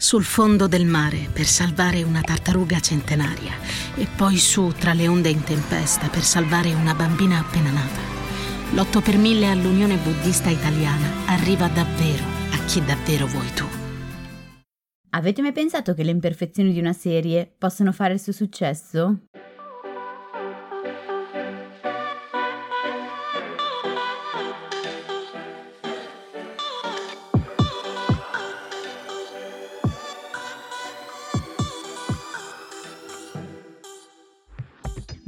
sul fondo del mare per salvare una tartaruga centenaria e poi su tra le onde in tempesta per salvare una bambina appena nata. L'8 per 1000 all'Unione Buddista Italiana arriva davvero a chi davvero vuoi tu. Avete mai pensato che le imperfezioni di una serie possono fare il suo successo?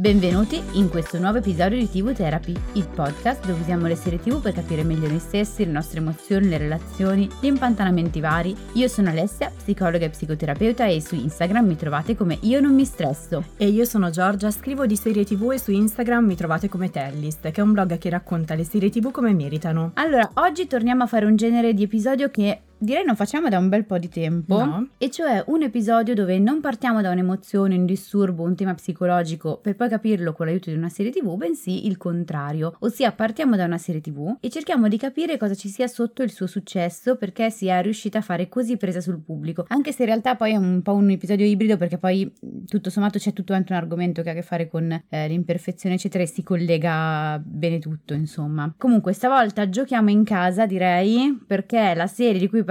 Benvenuti in questo nuovo episodio di TV Therapy, il podcast dove usiamo le serie TV per capire meglio noi stessi, le nostre emozioni, le relazioni, gli impantanamenti vari. Io sono Alessia, psicologa e psicoterapeuta e su Instagram mi trovate come Io non mi stresso. E io sono Giorgia, scrivo di serie TV e su Instagram mi trovate come Tellist, che è un blog che racconta le serie TV come meritano. Allora, oggi torniamo a fare un genere di episodio che direi non facciamo da un bel po' di tempo, No. e cioè un episodio dove non partiamo da un'emozione, un disturbo, un tema psicologico per poi capirlo con l'aiuto di una serie TV, bensì il contrario, ossia partiamo da una serie TV e cerchiamo di capire cosa ci sia sotto il suo successo perché sia riuscita a fare così presa sul pubblico, anche se in realtà poi è un po' un episodio ibrido perché poi tutto sommato c'è tutto anche un argomento che ha a che fare con eh, l'imperfezione eccetera e si collega bene tutto insomma. Comunque stavolta giochiamo in casa direi perché la serie di cui parliamo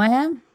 è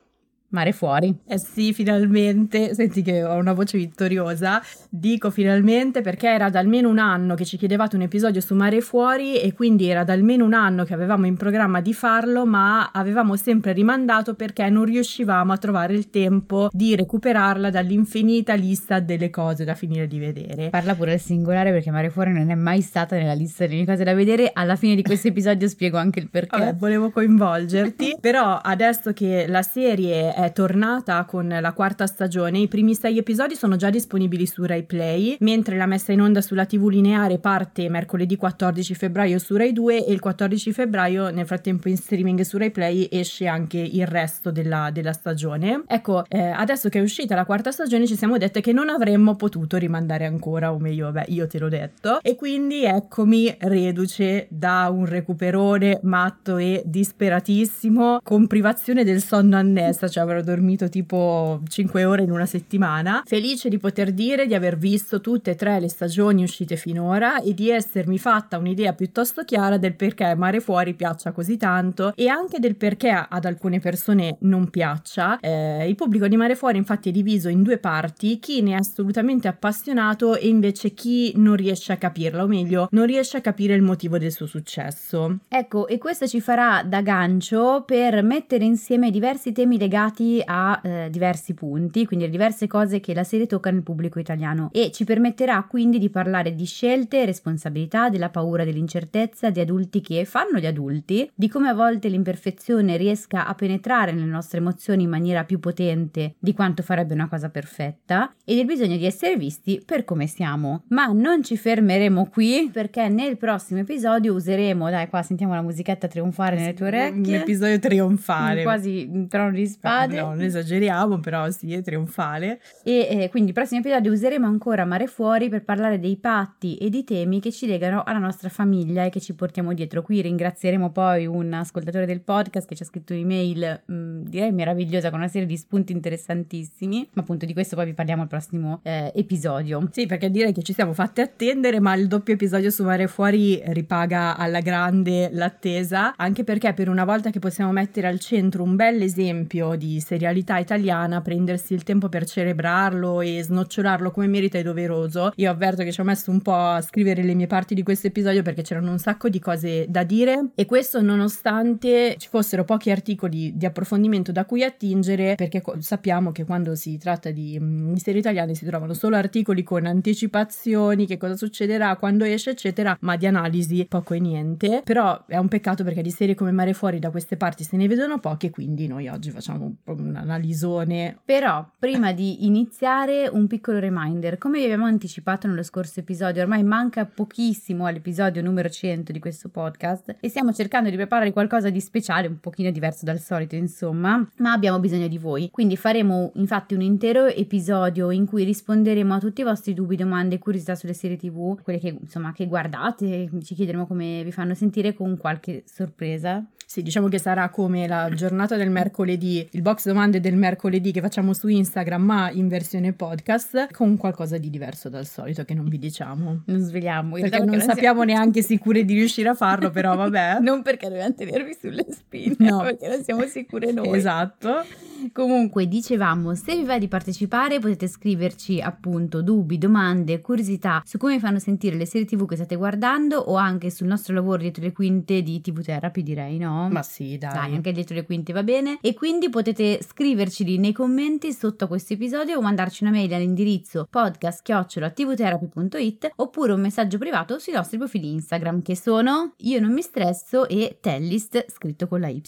Mare Fuori. Eh sì, finalmente, senti che ho una voce vittoriosa, dico finalmente perché era da almeno un anno che ci chiedevate un episodio su Mare Fuori e quindi era da almeno un anno che avevamo in programma di farlo, ma avevamo sempre rimandato perché non riuscivamo a trovare il tempo di recuperarla dall'infinita lista delle cose da finire di vedere. Parla pure al singolare perché Mare Fuori non è mai stata nella lista delle cose da vedere. Alla fine di questo episodio spiego anche il perché. Vabbè, volevo coinvolgerti, però adesso che la serie è tornata con la quarta stagione, i primi sei episodi sono già disponibili su Rai Play, mentre la messa in onda sulla TV lineare parte mercoledì 14 febbraio su Rai 2 e il 14 febbraio nel frattempo in streaming su Rai Play esce anche il resto della, della stagione. Ecco, eh, adesso che è uscita la quarta stagione ci siamo dette che non avremmo potuto rimandare ancora, o meglio, vabbè, io te l'ho detto, e quindi eccomi reduce da un recuperone matto e disperatissimo con privazione del sonno annessa, cioè avrò dormito tipo 5 ore in una settimana, felice di poter dire di aver visto tutte e tre le stagioni uscite finora e di essermi fatta un'idea piuttosto chiara del perché Mare Fuori piaccia così tanto e anche del perché ad alcune persone non piaccia. Eh, il pubblico di Mare Fuori infatti è diviso in due parti, chi ne è assolutamente appassionato e invece chi non riesce a capirla, o meglio, non riesce a capire il motivo del suo successo. Ecco, e questo ci farà da gancio per mettere insieme diversi temi legati a eh, diversi punti, quindi a diverse cose che la serie tocca nel pubblico italiano e ci permetterà quindi di parlare di scelte, responsabilità, della paura, dell'incertezza, di adulti che fanno gli adulti, di come a volte l'imperfezione riesca a penetrare nelle nostre emozioni in maniera più potente di quanto farebbe una cosa perfetta e del bisogno di essere visti per come siamo. Ma non ci fermeremo qui perché nel prossimo episodio useremo, dai qua sentiamo la musichetta trionfare nelle tue Un orecchie. episodio trionfale. Quasi un trono di spade. No, non esageriamo, però sì, è trionfale. E eh, quindi prossimo episodio useremo ancora Mare Fuori per parlare dei patti e di temi che ci legano alla nostra famiglia e che ci portiamo dietro. Qui ringrazieremo poi un ascoltatore del podcast che ci ha scritto un'email, mh, direi meravigliosa, con una serie di spunti interessantissimi. Ma appunto di questo poi vi parliamo al prossimo eh, episodio. Sì, perché direi che ci siamo fatti attendere, ma il doppio episodio su Mare Fuori ripaga alla grande l'attesa, anche perché per una volta che possiamo mettere al centro un bel esempio di serialità italiana, prendersi il tempo per celebrarlo e snocciolarlo come merita è doveroso. Io avverto che ci ho messo un po' a scrivere le mie parti di questo episodio perché c'erano un sacco di cose da dire e questo nonostante ci fossero pochi articoli di approfondimento da cui attingere, perché sappiamo che quando si tratta di, mm, di serie italiane si trovano solo articoli con anticipazioni, che cosa succederà quando esce, eccetera, ma di analisi poco e niente. Però è un peccato perché di serie come Mare Fuori da queste parti se ne vedono poche, quindi noi oggi facciamo un, analisone. Però, prima di iniziare, un piccolo reminder. Come vi abbiamo anticipato nello scorso episodio, ormai manca pochissimo all'episodio numero 100 di questo podcast e stiamo cercando di preparare qualcosa di speciale, un pochino diverso dal solito, insomma, ma abbiamo bisogno di voi. Quindi faremo infatti un intero episodio in cui risponderemo a tutti i vostri dubbi, domande, curiosità sulle serie TV, quelle che insomma che guardate, ci chiederemo come vi fanno sentire con qualche sorpresa. Sì, diciamo che sarà come la giornata del mercoledì, il box box domande del mercoledì che facciamo su Instagram, ma in versione podcast, con qualcosa di diverso dal solito che non vi diciamo. Non sveliamo. Perché non sappiamo siamo... neanche sicure di riuscire a farlo, però vabbè. non perché dobbiamo tenervi sulle spine, no. perché non siamo sicure noi. Esatto. Comunque, dicevamo, se vi va di partecipare potete scriverci appunto dubbi, domande, curiosità su come fanno sentire le serie tv che state guardando o anche sul nostro lavoro dietro le quinte di TV Therapy, direi, no? Ma sì, dai. Dai, anche dietro le quinte va bene. E quindi potete scriverceli nei commenti sotto questo episodio o mandarci una mail all'indirizzo podcast-tvtherapy.it oppure un messaggio privato sui nostri profili Instagram che sono Io non mi stresso e Tellist scritto con la Y.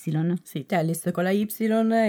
Sì, Tellist con la Y,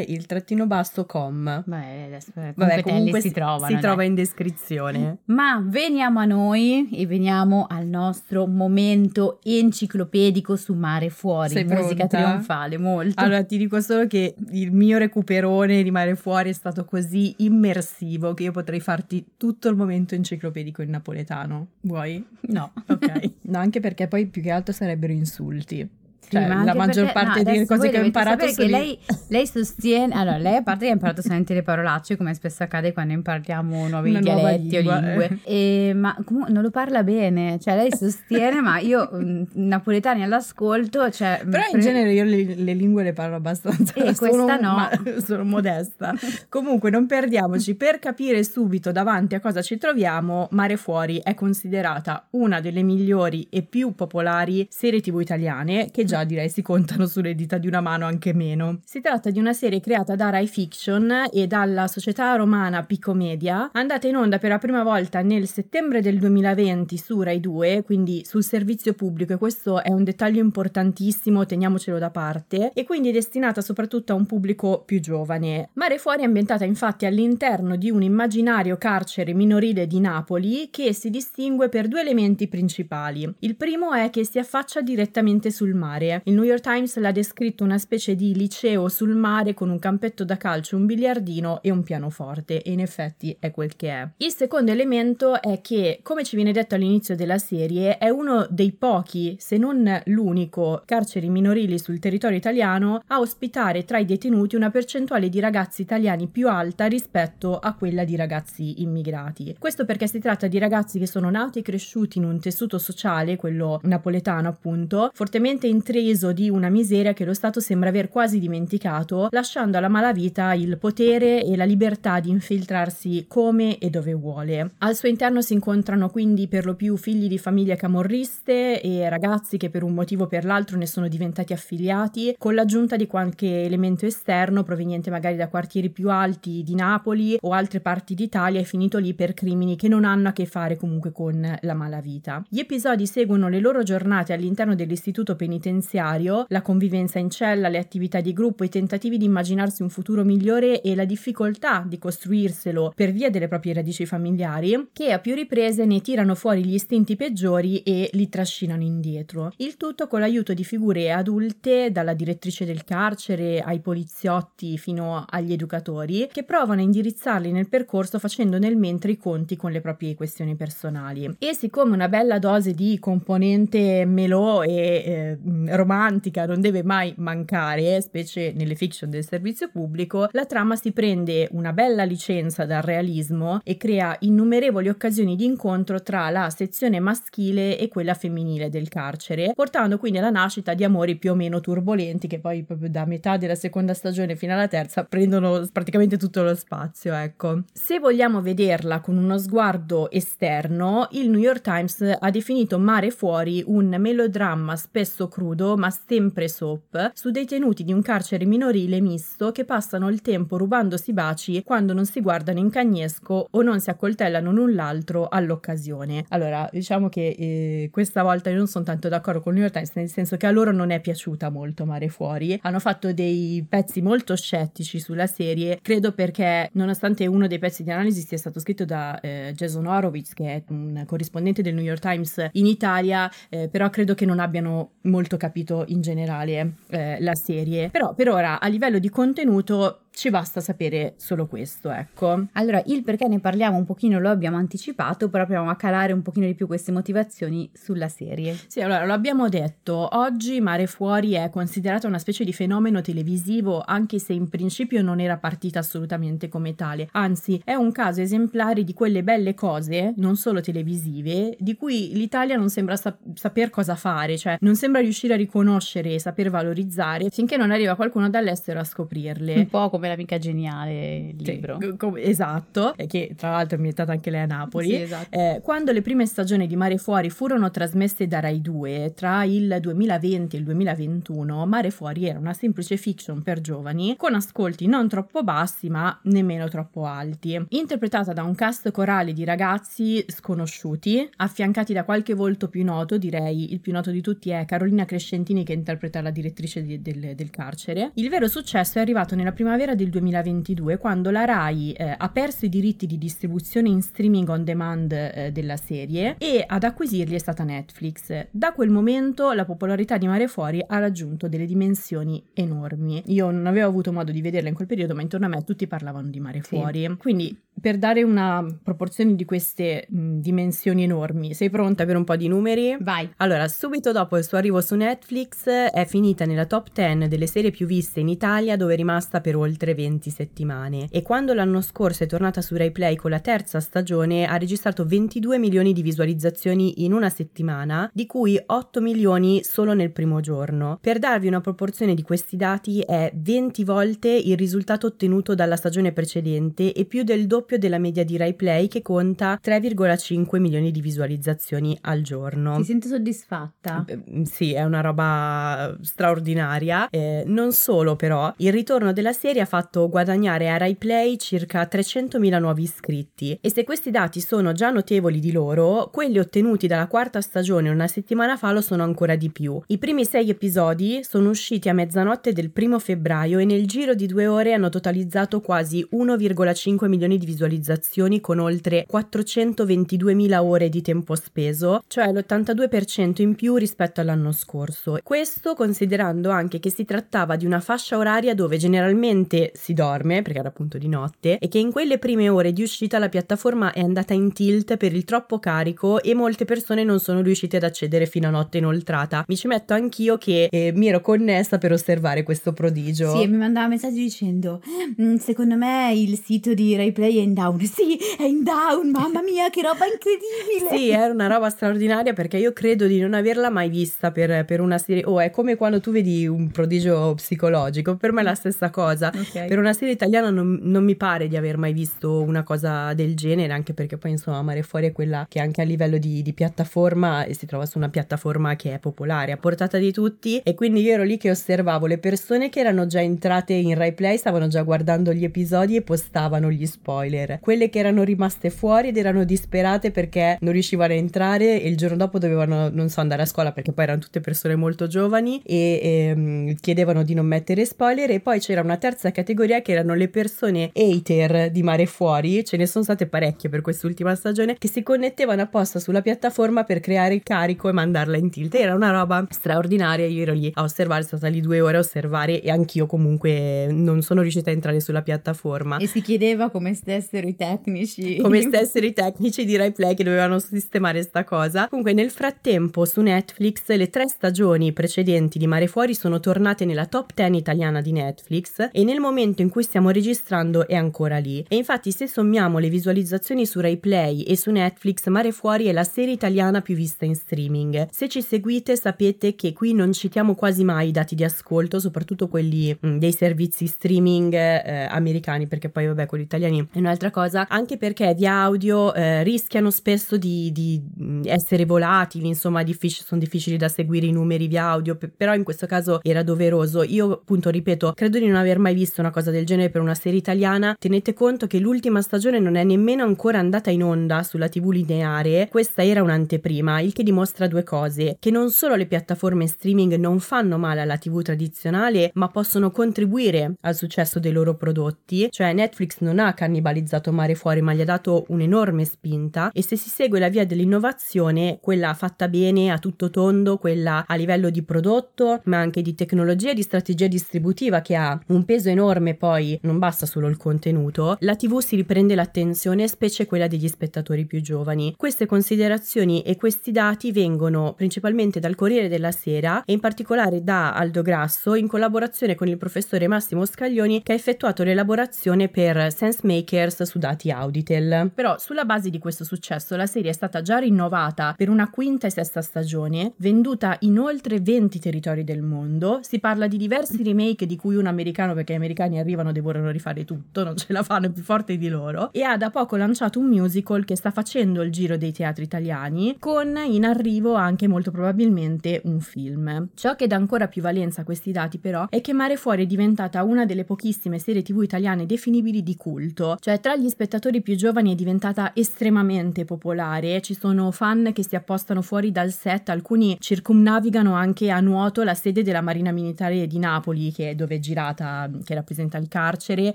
il trattino basso com. Beh, adesso Vabbè, comunque si, trova. Si trova in descrizione. Ma veniamo a noi e veniamo al nostro momento enciclopedico su Mare Fuori. Sei musica pronta? trionfale, molto. Allora ti dico solo che il mio recuperone di Mare Fuori è stato così immersivo che io potrei farti tutto il momento enciclopedico in napoletano. Vuoi? No. Ok. no, anche perché poi più che altro sarebbero insulti. Cioè, la maggior perché, parte no, delle cose che ho imparato sono che lei, lei, sostiene allora lei a parte che ha imparato solamente le parolacce come spesso accade quando impartiamo nuovi Una dialetti o lingue eh. e, ma comunque non lo parla bene cioè lei sostiene ma io mm, napoletani all'ascolto cioè, però in pre... genere io le, le, lingue le parlo abbastanza. E sono, questa no. ma, sono modesta. Comunque non perdiamoci. Per capire subito davanti a cosa ci troviamo Mare Fuori è considerata una delle migliori e più popolari serie tv italiane che già già direi si contano sulle dita di una mano anche meno. Si tratta di una serie creata da Rai Fiction e dalla società romana Picomedia, andata in onda per la prima volta nel settembre del 2020 su Rai 2, quindi sul servizio pubblico e questo è un dettaglio importantissimo, teniamocelo da parte, e quindi destinata soprattutto a un pubblico più giovane. Mare Fuori è ambientata infatti all'interno di un immaginario carcere minorile di Napoli che si distingue per due elementi principali. Il primo è che si affaccia direttamente sul mare mare. Il New York Times l'ha descritto una specie di liceo sul mare con un campetto da calcio, un biliardino e un pianoforte e in effetti è quel che è. Il secondo elemento è che, come ci viene detto all'inizio della serie, è uno dei pochi, se non l'unico, carceri minorili sul territorio italiano a ospitare tra i detenuti una percentuale di ragazzi italiani più alta rispetto a quella di ragazzi immigrati. Questo perché si tratta di ragazzi che sono nati e cresciuti in un tessuto sociale, quello napoletano appunto, fortemente intriso intriso di una miseria che lo Stato sembra aver quasi dimenticato, lasciando alla malavita il potere e la libertà di infiltrarsi come e dove vuole. Al suo interno si incontrano quindi per lo più figli di famiglie camorriste e ragazzi che per un motivo o per l'altro ne sono diventati affiliati, con l'aggiunta di qualche elemento esterno proveniente magari da quartieri più alti di Napoli o altre parti d'Italia e finito lì per crimini che non hanno a che fare comunque con la malavita. Gli episodi seguono le loro giornate all'interno dell'istituto penitenziario penitenziario, la convivenza in cella, le attività di gruppo, i tentativi di immaginarsi un futuro migliore e la difficoltà di costruirselo per via delle proprie radici familiari, che a più riprese ne tirano fuori gli istinti peggiori e li trascinano indietro. Il tutto con l'aiuto di figure adulte, dalla direttrice del carcere ai poliziotti fino agli educatori, che provano a indirizzarli nel percorso facendo nel mentre i conti con le proprie questioni personali. E siccome una bella dose di componente melò e eh, romantica non deve mai mancare, specie nelle fiction del servizio pubblico, la trama si prende una bella licenza dal realismo e crea innumerevoli occasioni di incontro tra la sezione maschile e quella femminile del carcere, portando quindi alla nascita di amori più o meno turbolenti che poi proprio da metà della seconda stagione fino alla terza prendono praticamente tutto lo spazio, ecco. Se vogliamo vederla con uno sguardo esterno, il New York Times ha definito Mare Fuori un melodramma spesso crudo ma sempre soap, su dei tenuti di un carcere minorile misto che passano il tempo rubandosi baci quando non si guardano in cagnesco o non si accoltellano l'un l'altro all'occasione. Allora, diciamo che eh, questa volta io non sono tanto d'accordo con il New York Times, nel senso che a loro non è piaciuta molto Mare Fuori. Hanno fatto dei pezzi molto scettici sulla serie, credo perché nonostante uno dei pezzi di analisi sia stato scritto da eh, Jason Horowitz, che è un corrispondente del New York Times in Italia, eh, però credo che non abbiano molto capito capito in generale eh, la serie. Però per ora a livello di contenuto ci basta sapere solo questo, ecco. Allora, il perché ne parliamo un pochino lo abbiamo anticipato, però proviamo a calare un pochino di più queste motivazioni sulla serie. Sì, allora lo abbiamo detto, oggi Mare Fuori è considerata una specie di fenomeno televisivo, anche se in principio non era partita assolutamente come tale, anzi è un caso esemplare di quelle belle cose, non solo televisive, di cui l'Italia non sembra sap- saper cosa fare, cioè non sembra riuscire a riconoscere e saper valorizzare finché non arriva qualcuno dall'estero a scoprirle. Un po' come l'amica geniale, il libro. Sì, com- esatto, che tra l'altro è ambientata anche lei a Napoli. Sì, esatto. Eh, quando le prime stagioni di Mare Fuori furono trasmesse da Rai 2 tra il 2020 e il 2021, Mare Fuori era una semplice fiction per giovani con ascolti non troppo bassi ma nemmeno troppo alti. Interpretata da un cast corale di ragazzi sconosciuti, affiancati da qualche volto più noto, direi il più noto di tutti è Carolina Crescentini che interpreta la direttrice di, del, del, carcere. Il vero successo è arrivato nella primavera del 2022 quando la Rai eh, ha perso i diritti di distribuzione in streaming on demand eh, della serie e ad acquisirli è stata Netflix. Da quel momento la popolarità di Mare Fuori ha raggiunto delle dimensioni enormi. Io non avevo avuto modo di vederla in quel periodo, ma intorno a me tutti parlavano di Mare Fuori. Sì. Quindi per dare una proporzione di queste mh, dimensioni enormi, sei pronta per un po' di numeri? Vai. Allora, subito dopo il suo arrivo su Netflix è finita nella top 10 delle serie più viste in Italia dove è rimasta per oltre 20 settimane e quando l'anno scorso è tornata su Rai Play con la terza stagione ha registrato 22 milioni di visualizzazioni in una settimana, di cui 8 milioni solo nel primo giorno. Per darvi una proporzione di questi dati è 20 volte il risultato ottenuto dalla stagione precedente e più del doppio della media di Rai Play che conta 3,5 milioni di visualizzazioni al giorno. Ti senti soddisfatta? Eh, sì, è una roba straordinaria. Eh, non solo però, il ritorno della serie ha fatto guadagnare a Rai Play circa 300.000 nuovi iscritti e se questi dati sono già notevoli di loro, quelli ottenuti dalla quarta stagione una settimana fa lo sono ancora di più. I primi sei episodi sono usciti a mezzanotte del primo febbraio e nel giro di due ore hanno totalizzato quasi 1,5 milioni di visualizzazioni con oltre 422.000 ore di tempo speso, cioè l'82% in più rispetto all'anno scorso. Questo considerando anche che si trattava di una fascia oraria dove generalmente si dorme, perché era appunto di notte, e che in quelle prime ore di uscita la piattaforma è andata in tilt per il troppo carico e molte persone non sono riuscite ad accedere fino a notte inoltrata. Mi ci metto anch'io che eh, mi ero connessa per osservare questo prodigio. Sì, mi mandava messaggi dicendo: mm, Secondo me il sito di RaiPlay è in down. Sì, è in down, mamma mia, che roba incredibile! sì, era una roba straordinaria perché io credo di non averla mai vista per, per una serie. Oh, è come quando tu vedi un prodigio psicologico. Per me è la stessa cosa. Okay. Per una serie italiana non, non, mi pare di aver mai visto una cosa del genere, anche perché poi insomma Mare Fuori è quella che anche a livello di, di piattaforma e si trova su una piattaforma che è popolare, a portata di tutti. E quindi io ero lì che osservavo le persone che erano già entrate in Rai Play, stavano già guardando gli episodi e postavano gli spoiler. Quelle che erano rimaste fuori ed erano disperate perché non riuscivano a entrare e il giorno dopo dovevano, non so, andare a scuola perché poi erano tutte persone molto giovani e, e ehm, chiedevano di non mettere spoiler e poi c'era una terza categoria che erano le persone hater di Mare Fuori, ce ne sono state parecchie per quest'ultima stagione, che si connettevano apposta sulla piattaforma per creare il carico e mandarla in tilt. Era una roba straordinaria, io ero lì a osservare, sono stata lì due ore a osservare e anch'io comunque non sono riuscita a entrare sulla piattaforma. E si chiedeva come stesse stessero i tecnici. Come stessero i tecnici di Rai Play che dovevano sistemare sta cosa. Comunque nel frattempo su Netflix le tre stagioni precedenti di Mare Fuori sono tornate nella top 10 italiana di Netflix e nel momento in cui stiamo registrando è ancora lì. E infatti se sommiamo le visualizzazioni su Rai Play e su Netflix Mare Fuori è la serie italiana più vista in streaming. Se ci seguite sapete che qui non citiamo quasi mai i dati di ascolto, soprattutto quelli mh, mm, dei servizi streaming eh, americani perché poi vabbè quelli italiani è un'altra cosa, anche perché di audio eh, rischiano spesso di, di, mm, essere volatili, insomma difficili, sono difficili da seguire i numeri via audio, però in questo caso era doveroso. Io appunto ripeto, credo di non aver mai visto una cosa del genere per una serie italiana. Tenete conto che l'ultima stagione non è nemmeno ancora andata in onda sulla TV lineare, questa era un'anteprima, il che dimostra due cose, che non solo le piattaforme streaming non fanno male alla TV tradizionale, ma possono contribuire al successo dei loro prodotti, cioè Netflix non ha cannibalizzato Mare Fuori, ma gli ha dato un'enorme spinta e se si segue la via dell'innovazione, quella fatta bene a tutto tondo, quella a livello di prodotto, ma anche di tecnologia e di strategia distributiva che ha un peso enorme, poi non basta solo il contenuto, la TV si riprende l'attenzione, specie quella degli spettatori più giovani. Queste considerazioni e questi dati vengono principalmente dal Corriere della Sera e in particolare da Aldo Grasso in collaborazione con il professore Massimo Scaglioni che ha effettuato l'elaborazione per SenseMakers su dati Auditel. Però sulla base di questo successo la serie è stata già rinnovata per una quinta e sesta stagione, venduta in oltre 20 territori del mondo, si parla di diversi remake di cui un americano perché gli americani arrivano e rifare tutto, non ce la fanno, più forte di loro, e ha da poco lanciato un musical che sta facendo il giro dei teatri italiani con in arrivo anche molto probabilmente un film. Ciò che dà ancora più valenza a questi dati però è che Mare Fuori è diventata una delle pochissime serie tv italiane definibili di culto, cioè tra gli spettatori più giovani è diventata estremamente popolare, ci sono fan che si appostano fuori dal set, alcuni circumnavigano anche a nuoto la sede della Marina Militare di Napoli, che è dove è girata, che rappresenta il carcere,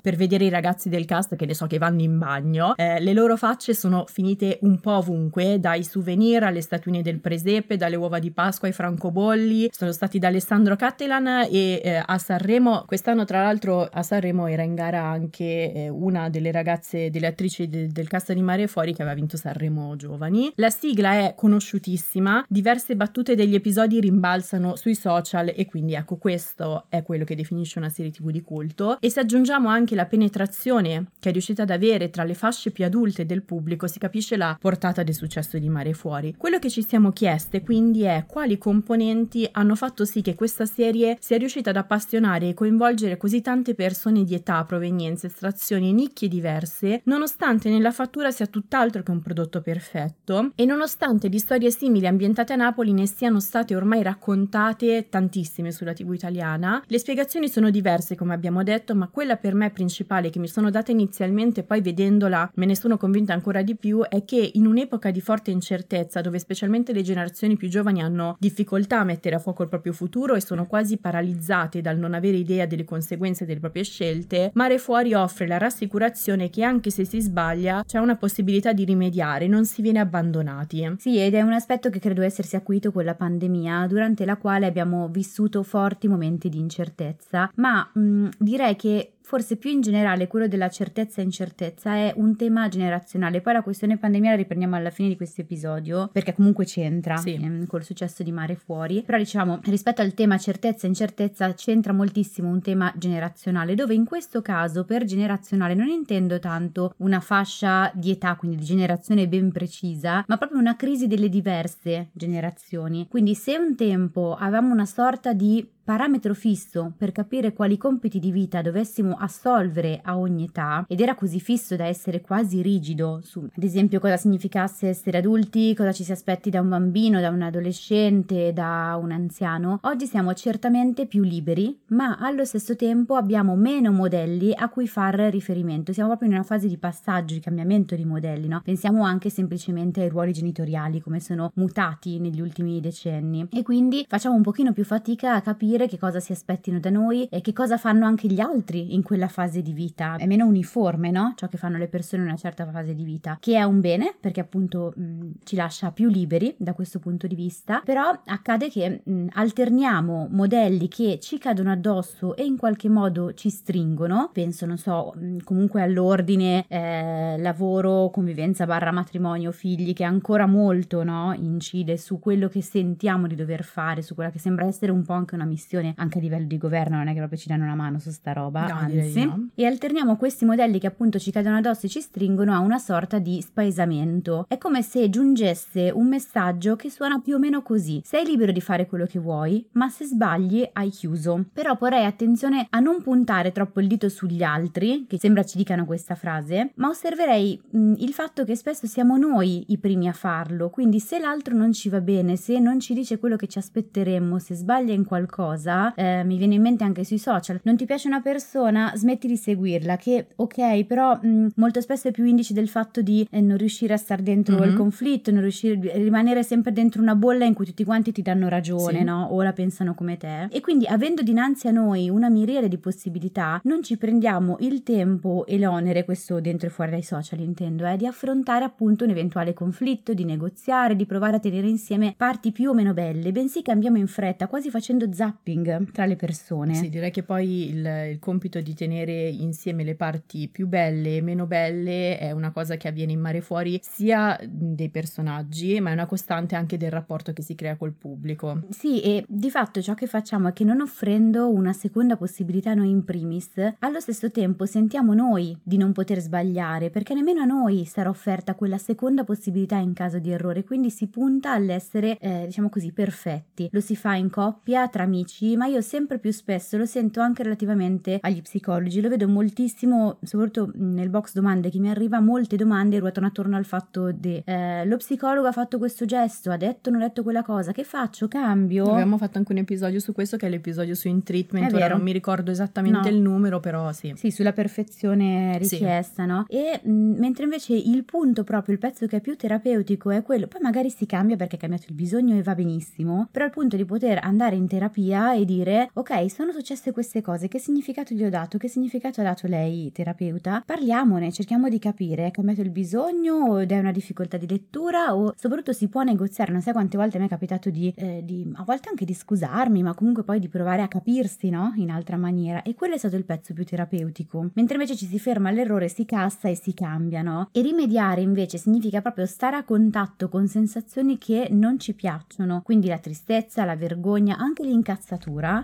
per vedere i ragazzi del cast che ne so che vanno in bagno. Eh, le loro facce sono finite un po' ovunque, dai souvenir alle statuine del presepe, dalle uova di Pasqua ai francobolli, sono stati da Alessandro Cattelan e eh, a Sanremo, quest'anno tra l'altro a Sanremo era in gara anche eh, una delle ragazze, delle attrici de- del cast di Mare Fuori che aveva vinto Sanremo Giovani. La sigla è conosciutissima, diverse battute degli episodi rimbalzano sui social e quindi ecco questo è quello che definisce una serie tv di culto e se aggiungiamo anche la penetrazione che è riuscita ad avere tra le fasce più adulte del pubblico si capisce la portata del successo di Mare Fuori. Quello che ci siamo chieste quindi è quali componenti hanno fatto sì che questa serie sia riuscita ad appassionare e coinvolgere così tante persone di età, provenienze, estrazioni e nicchie diverse, nonostante nella fattura sia tutt'altro che un prodotto perfetto e nonostante di storie simili ambientate a Napoli ne siano state ormai raccontate tantissime sulla TV italiana, le spiegazioni sono diverse come abbiamo detto, ma quella per me principale che mi sono data inizialmente, poi vedendola me ne sono convinta ancora di più, è che in un'epoca di forte incertezza, dove specialmente le generazioni più giovani hanno difficoltà a mettere a fuoco il proprio futuro e sono quasi paralizzate dal non avere idea delle conseguenze delle proprie scelte, Mare Fuori offre la rassicurazione che anche se si sbaglia c'è una possibilità di rimediare, non si viene abbandonati. Sì, ed è un aspetto che credo essersi acuito con la pandemia, durante la quale abbiamo vissuto forti momenti di incertezza, ma mh, direi che forse più in generale quello della certezza e incertezza è un tema generazionale. Poi la questione pandemia la riprendiamo alla fine di questo episodio, perché comunque c'entra sì. ehm, col successo di Mare Fuori. Però diciamo, rispetto al tema certezza e incertezza, c'entra moltissimo un tema generazionale, dove in questo caso per generazionale non intendo tanto una fascia di età, quindi di generazione ben precisa, ma proprio una crisi delle diverse generazioni. Quindi se un tempo avevamo una sorta di parametro fisso per capire quali compiti di vita dovessimo assolvere a ogni età ed era così fisso da essere quasi rigido su ad esempio cosa significasse essere adulti, cosa ci si aspetti da un bambino, da un adolescente, da un anziano, oggi siamo certamente più liberi ma allo stesso tempo abbiamo meno modelli a cui far riferimento, siamo proprio in una fase di passaggio, di cambiamento di modelli, no? Pensiamo anche semplicemente ai ruoli genitoriali come sono mutati negli ultimi decenni. E quindi facciamo un pochino più fatica a capire capire che cosa si aspettino da noi e che cosa fanno anche gli altri in quella fase di vita. È meno uniforme, no? Ciò che fanno le persone in una certa fase di vita, che è un bene perché appunto mh, ci lascia più liberi da questo punto di vista, però accade che mh, alterniamo modelli che ci cadono addosso e in qualche modo ci stringono, penso, non so, mh, comunque all'ordine eh, lavoro, convivenza barra matrimonio, figli, che ancora molto, no? Incide su quello che sentiamo di dover fare, su quella che sembra essere un po' anche una missione missione anche a livello di governo, non è che proprio ci danno una mano su sta roba, no, anzi. No. E alterniamo questi modelli che appunto ci cadono addosso e ci stringono a una sorta di spaesamento. È come se giungesse un messaggio che suona più o meno così. Sei libero di fare quello che vuoi, ma se sbagli hai chiuso. Però porrei attenzione a non puntare troppo il dito sugli altri, che sembra ci dicano questa frase, ma osserverei mh, il fatto che spesso siamo noi i primi a farlo, quindi se l'altro non ci va bene, se non ci dice quello che ci aspetteremmo, se sbaglia in qualcosa, cosa, eh, mi viene in mente anche sui social, non ti piace una persona, smetti di seguirla, che ok, però mh, molto spesso è più indice del fatto di eh, non riuscire a stare dentro mm-hmm. il conflitto, non riuscire a rimanere sempre dentro una bolla in cui tutti quanti ti danno ragione, sì. no? O la pensano come te. E quindi avendo dinanzi a noi una miriade di possibilità, non ci prendiamo il tempo e l'onere, questo dentro e fuori dai social intendo, eh, di affrontare appunto un eventuale conflitto, di negoziare, di provare a tenere insieme parti più o meno belle, bensì cambiamo in fretta, quasi facendo zapping tra le persone. Sì, direi che poi il, il compito di tenere insieme le parti più belle e meno belle è una cosa che avviene in mare fuori sia dei personaggi, ma è una costante anche del rapporto che si crea col pubblico. Sì, e di fatto ciò che facciamo è che non offrendo una seconda possibilità noi in primis, allo stesso tempo sentiamo noi di non poter sbagliare, perché nemmeno a noi sarà offerta quella seconda possibilità in caso di errore, quindi si punta all'essere, eh, diciamo così, perfetti. Lo si fa in coppia, tra amici, ma io sempre più spesso lo sento anche relativamente agli psicologi, lo vedo moltissimo, soprattutto nel box domande che mi arriva, molte domande ruotano attorno al fatto di eh, lo psicologo ha fatto questo gesto, ha detto non ha detto quella cosa, che faccio? Cambio? Abbiamo fatto anche un episodio su questo che è l'episodio su in treatment, ora non mi ricordo esattamente no. il numero, però sì. Sì, sulla perfezione richiesta, sì. no? E mh, mentre invece il punto proprio, il pezzo che è più terapeutico è quello, poi magari si cambia perché è cambiato il bisogno e va benissimo, però il punto di poter andare in terapia e dire ok, sono successe queste cose, che significato gli ho dato, che significato ha dato lei terapeuta? Parliamone, cerchiamo di capire, è cambiato il bisogno ed è una difficoltà di lettura o soprattutto si può negoziare, non sai quante volte mi è capitato di, eh, di a volte anche di scusarmi, ma comunque poi di provare a capirsi, no? In altra maniera e quello è stato il pezzo più terapeutico. Mentre invece ci si ferma all'errore, si cassa e si cambia, no? E rimediare invece significa proprio stare a contatto con sensazioni che non ci piacciono, quindi la tristezza, la vergogna, anche l'incazzatura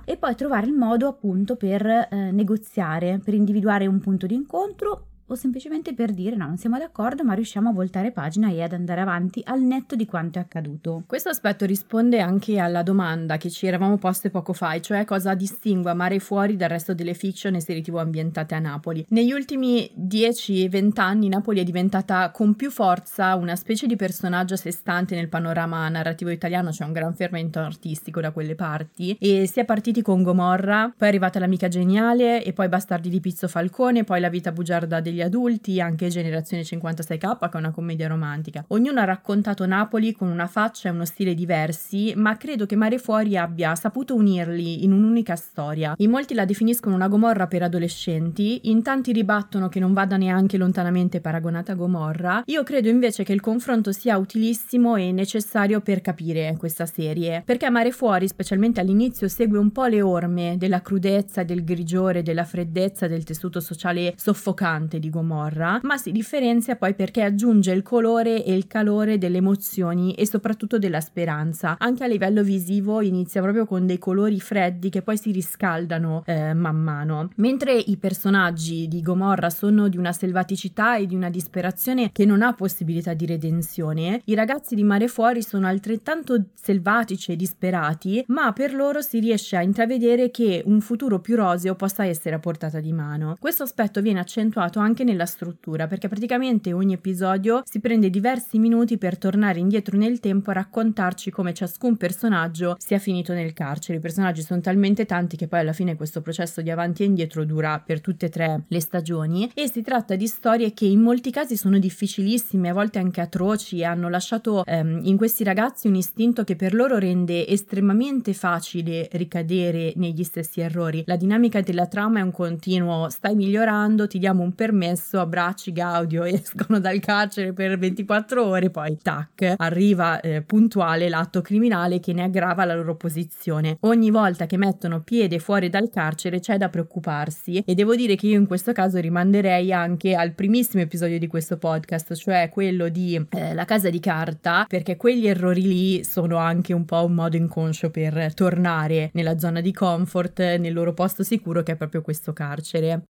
e poi trovare il modo appunto per eh, negoziare, per individuare un punto di incontro o semplicemente per dire no, non siamo d'accordo, ma riusciamo a voltare pagina e ad andare avanti al netto di quanto è accaduto. Questo aspetto risponde anche alla domanda che ci eravamo poste poco fa, cioè cosa distingue Mare Fuori dal resto delle fiction e serie tv ambientate a Napoli. Negli ultimi 10-20 anni Napoli è diventata con più forza una specie di personaggio a sé stante nel panorama narrativo italiano, c'è cioè un gran fermento artistico da quelle parti e si è partiti con Gomorra, poi è arrivata l'amica geniale e poi Bastardi di Pizzo Falcone, poi la vita bugiarda degli gli adulti, anche Generazione 56K, che è una commedia romantica. Ognuno ha raccontato Napoli con una faccia e uno stile diversi, ma credo che Mare Fuori abbia saputo unirli in un'unica storia. In molti la definiscono una Gomorra per adolescenti, in tanti ribattono che non vada neanche lontanamente paragonata a Gomorra. Io credo invece che il confronto sia utilissimo e necessario per capire questa serie, perché Mare Fuori, specialmente all'inizio, segue un po' le orme della crudezza, del grigiore, della freddezza del tessuto sociale soffocante di di Gomorra, ma si differenzia poi perché aggiunge il colore e il calore delle emozioni e soprattutto della speranza. Anche a livello visivo inizia proprio con dei colori freddi che poi si riscaldano eh, man mano. Mentre i personaggi di Gomorra sono di una selvaticità e di una disperazione che non ha possibilità di redenzione, i ragazzi di Mare Fuori sono altrettanto selvatici e disperati, ma per loro si riesce a intravedere che un futuro più roseo possa essere a portata di mano. Questo aspetto viene accentuato anche anche nella struttura, perché praticamente ogni episodio si prende diversi minuti per tornare indietro nel tempo a raccontarci come ciascun personaggio sia finito nel carcere. I personaggi sono talmente tanti che poi alla fine questo processo di avanti e indietro dura per tutte e tre le stagioni e si tratta di storie che in molti casi sono difficilissime, a volte anche atroci e hanno lasciato ehm, in questi ragazzi un istinto che per loro rende estremamente facile ricadere negli stessi errori. La dinamica della trama è un continuo stai migliorando, ti diamo un permesso messo, abbracci Gaudio, escono dal carcere per 24 ore, poi tac, arriva eh, puntuale l'atto criminale che ne aggrava la loro posizione. Ogni volta che mettono piede fuori dal carcere c'è da preoccuparsi e devo dire che io in questo caso rimanderei anche al primissimo episodio di questo podcast, cioè quello di eh, La casa di carta, perché quegli errori lì sono anche un po' un modo inconscio per tornare nella zona di comfort, nel loro posto sicuro che è proprio questo carcere.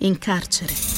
In carcere,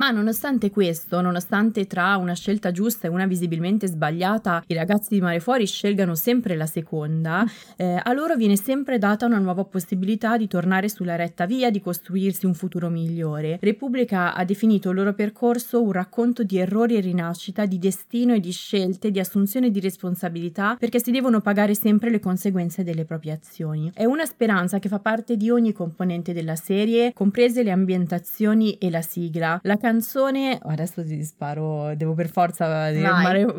Ma nonostante questo, nonostante tra una scelta giusta e una visibilmente sbagliata i ragazzi di Mare Fuori scelgano sempre la seconda, eh, a loro viene sempre data una nuova possibilità di tornare sulla retta via, di costruirsi un futuro migliore. Repubblica ha definito il loro percorso un racconto di errori e rinascita, di destino e di scelte, di assunzione di responsabilità, perché si devono pagare sempre le conseguenze delle proprie azioni. È una speranza che fa parte di ogni componente della serie, comprese le ambientazioni e la sigla. La canzone, adesso ti sparo, devo per forza dire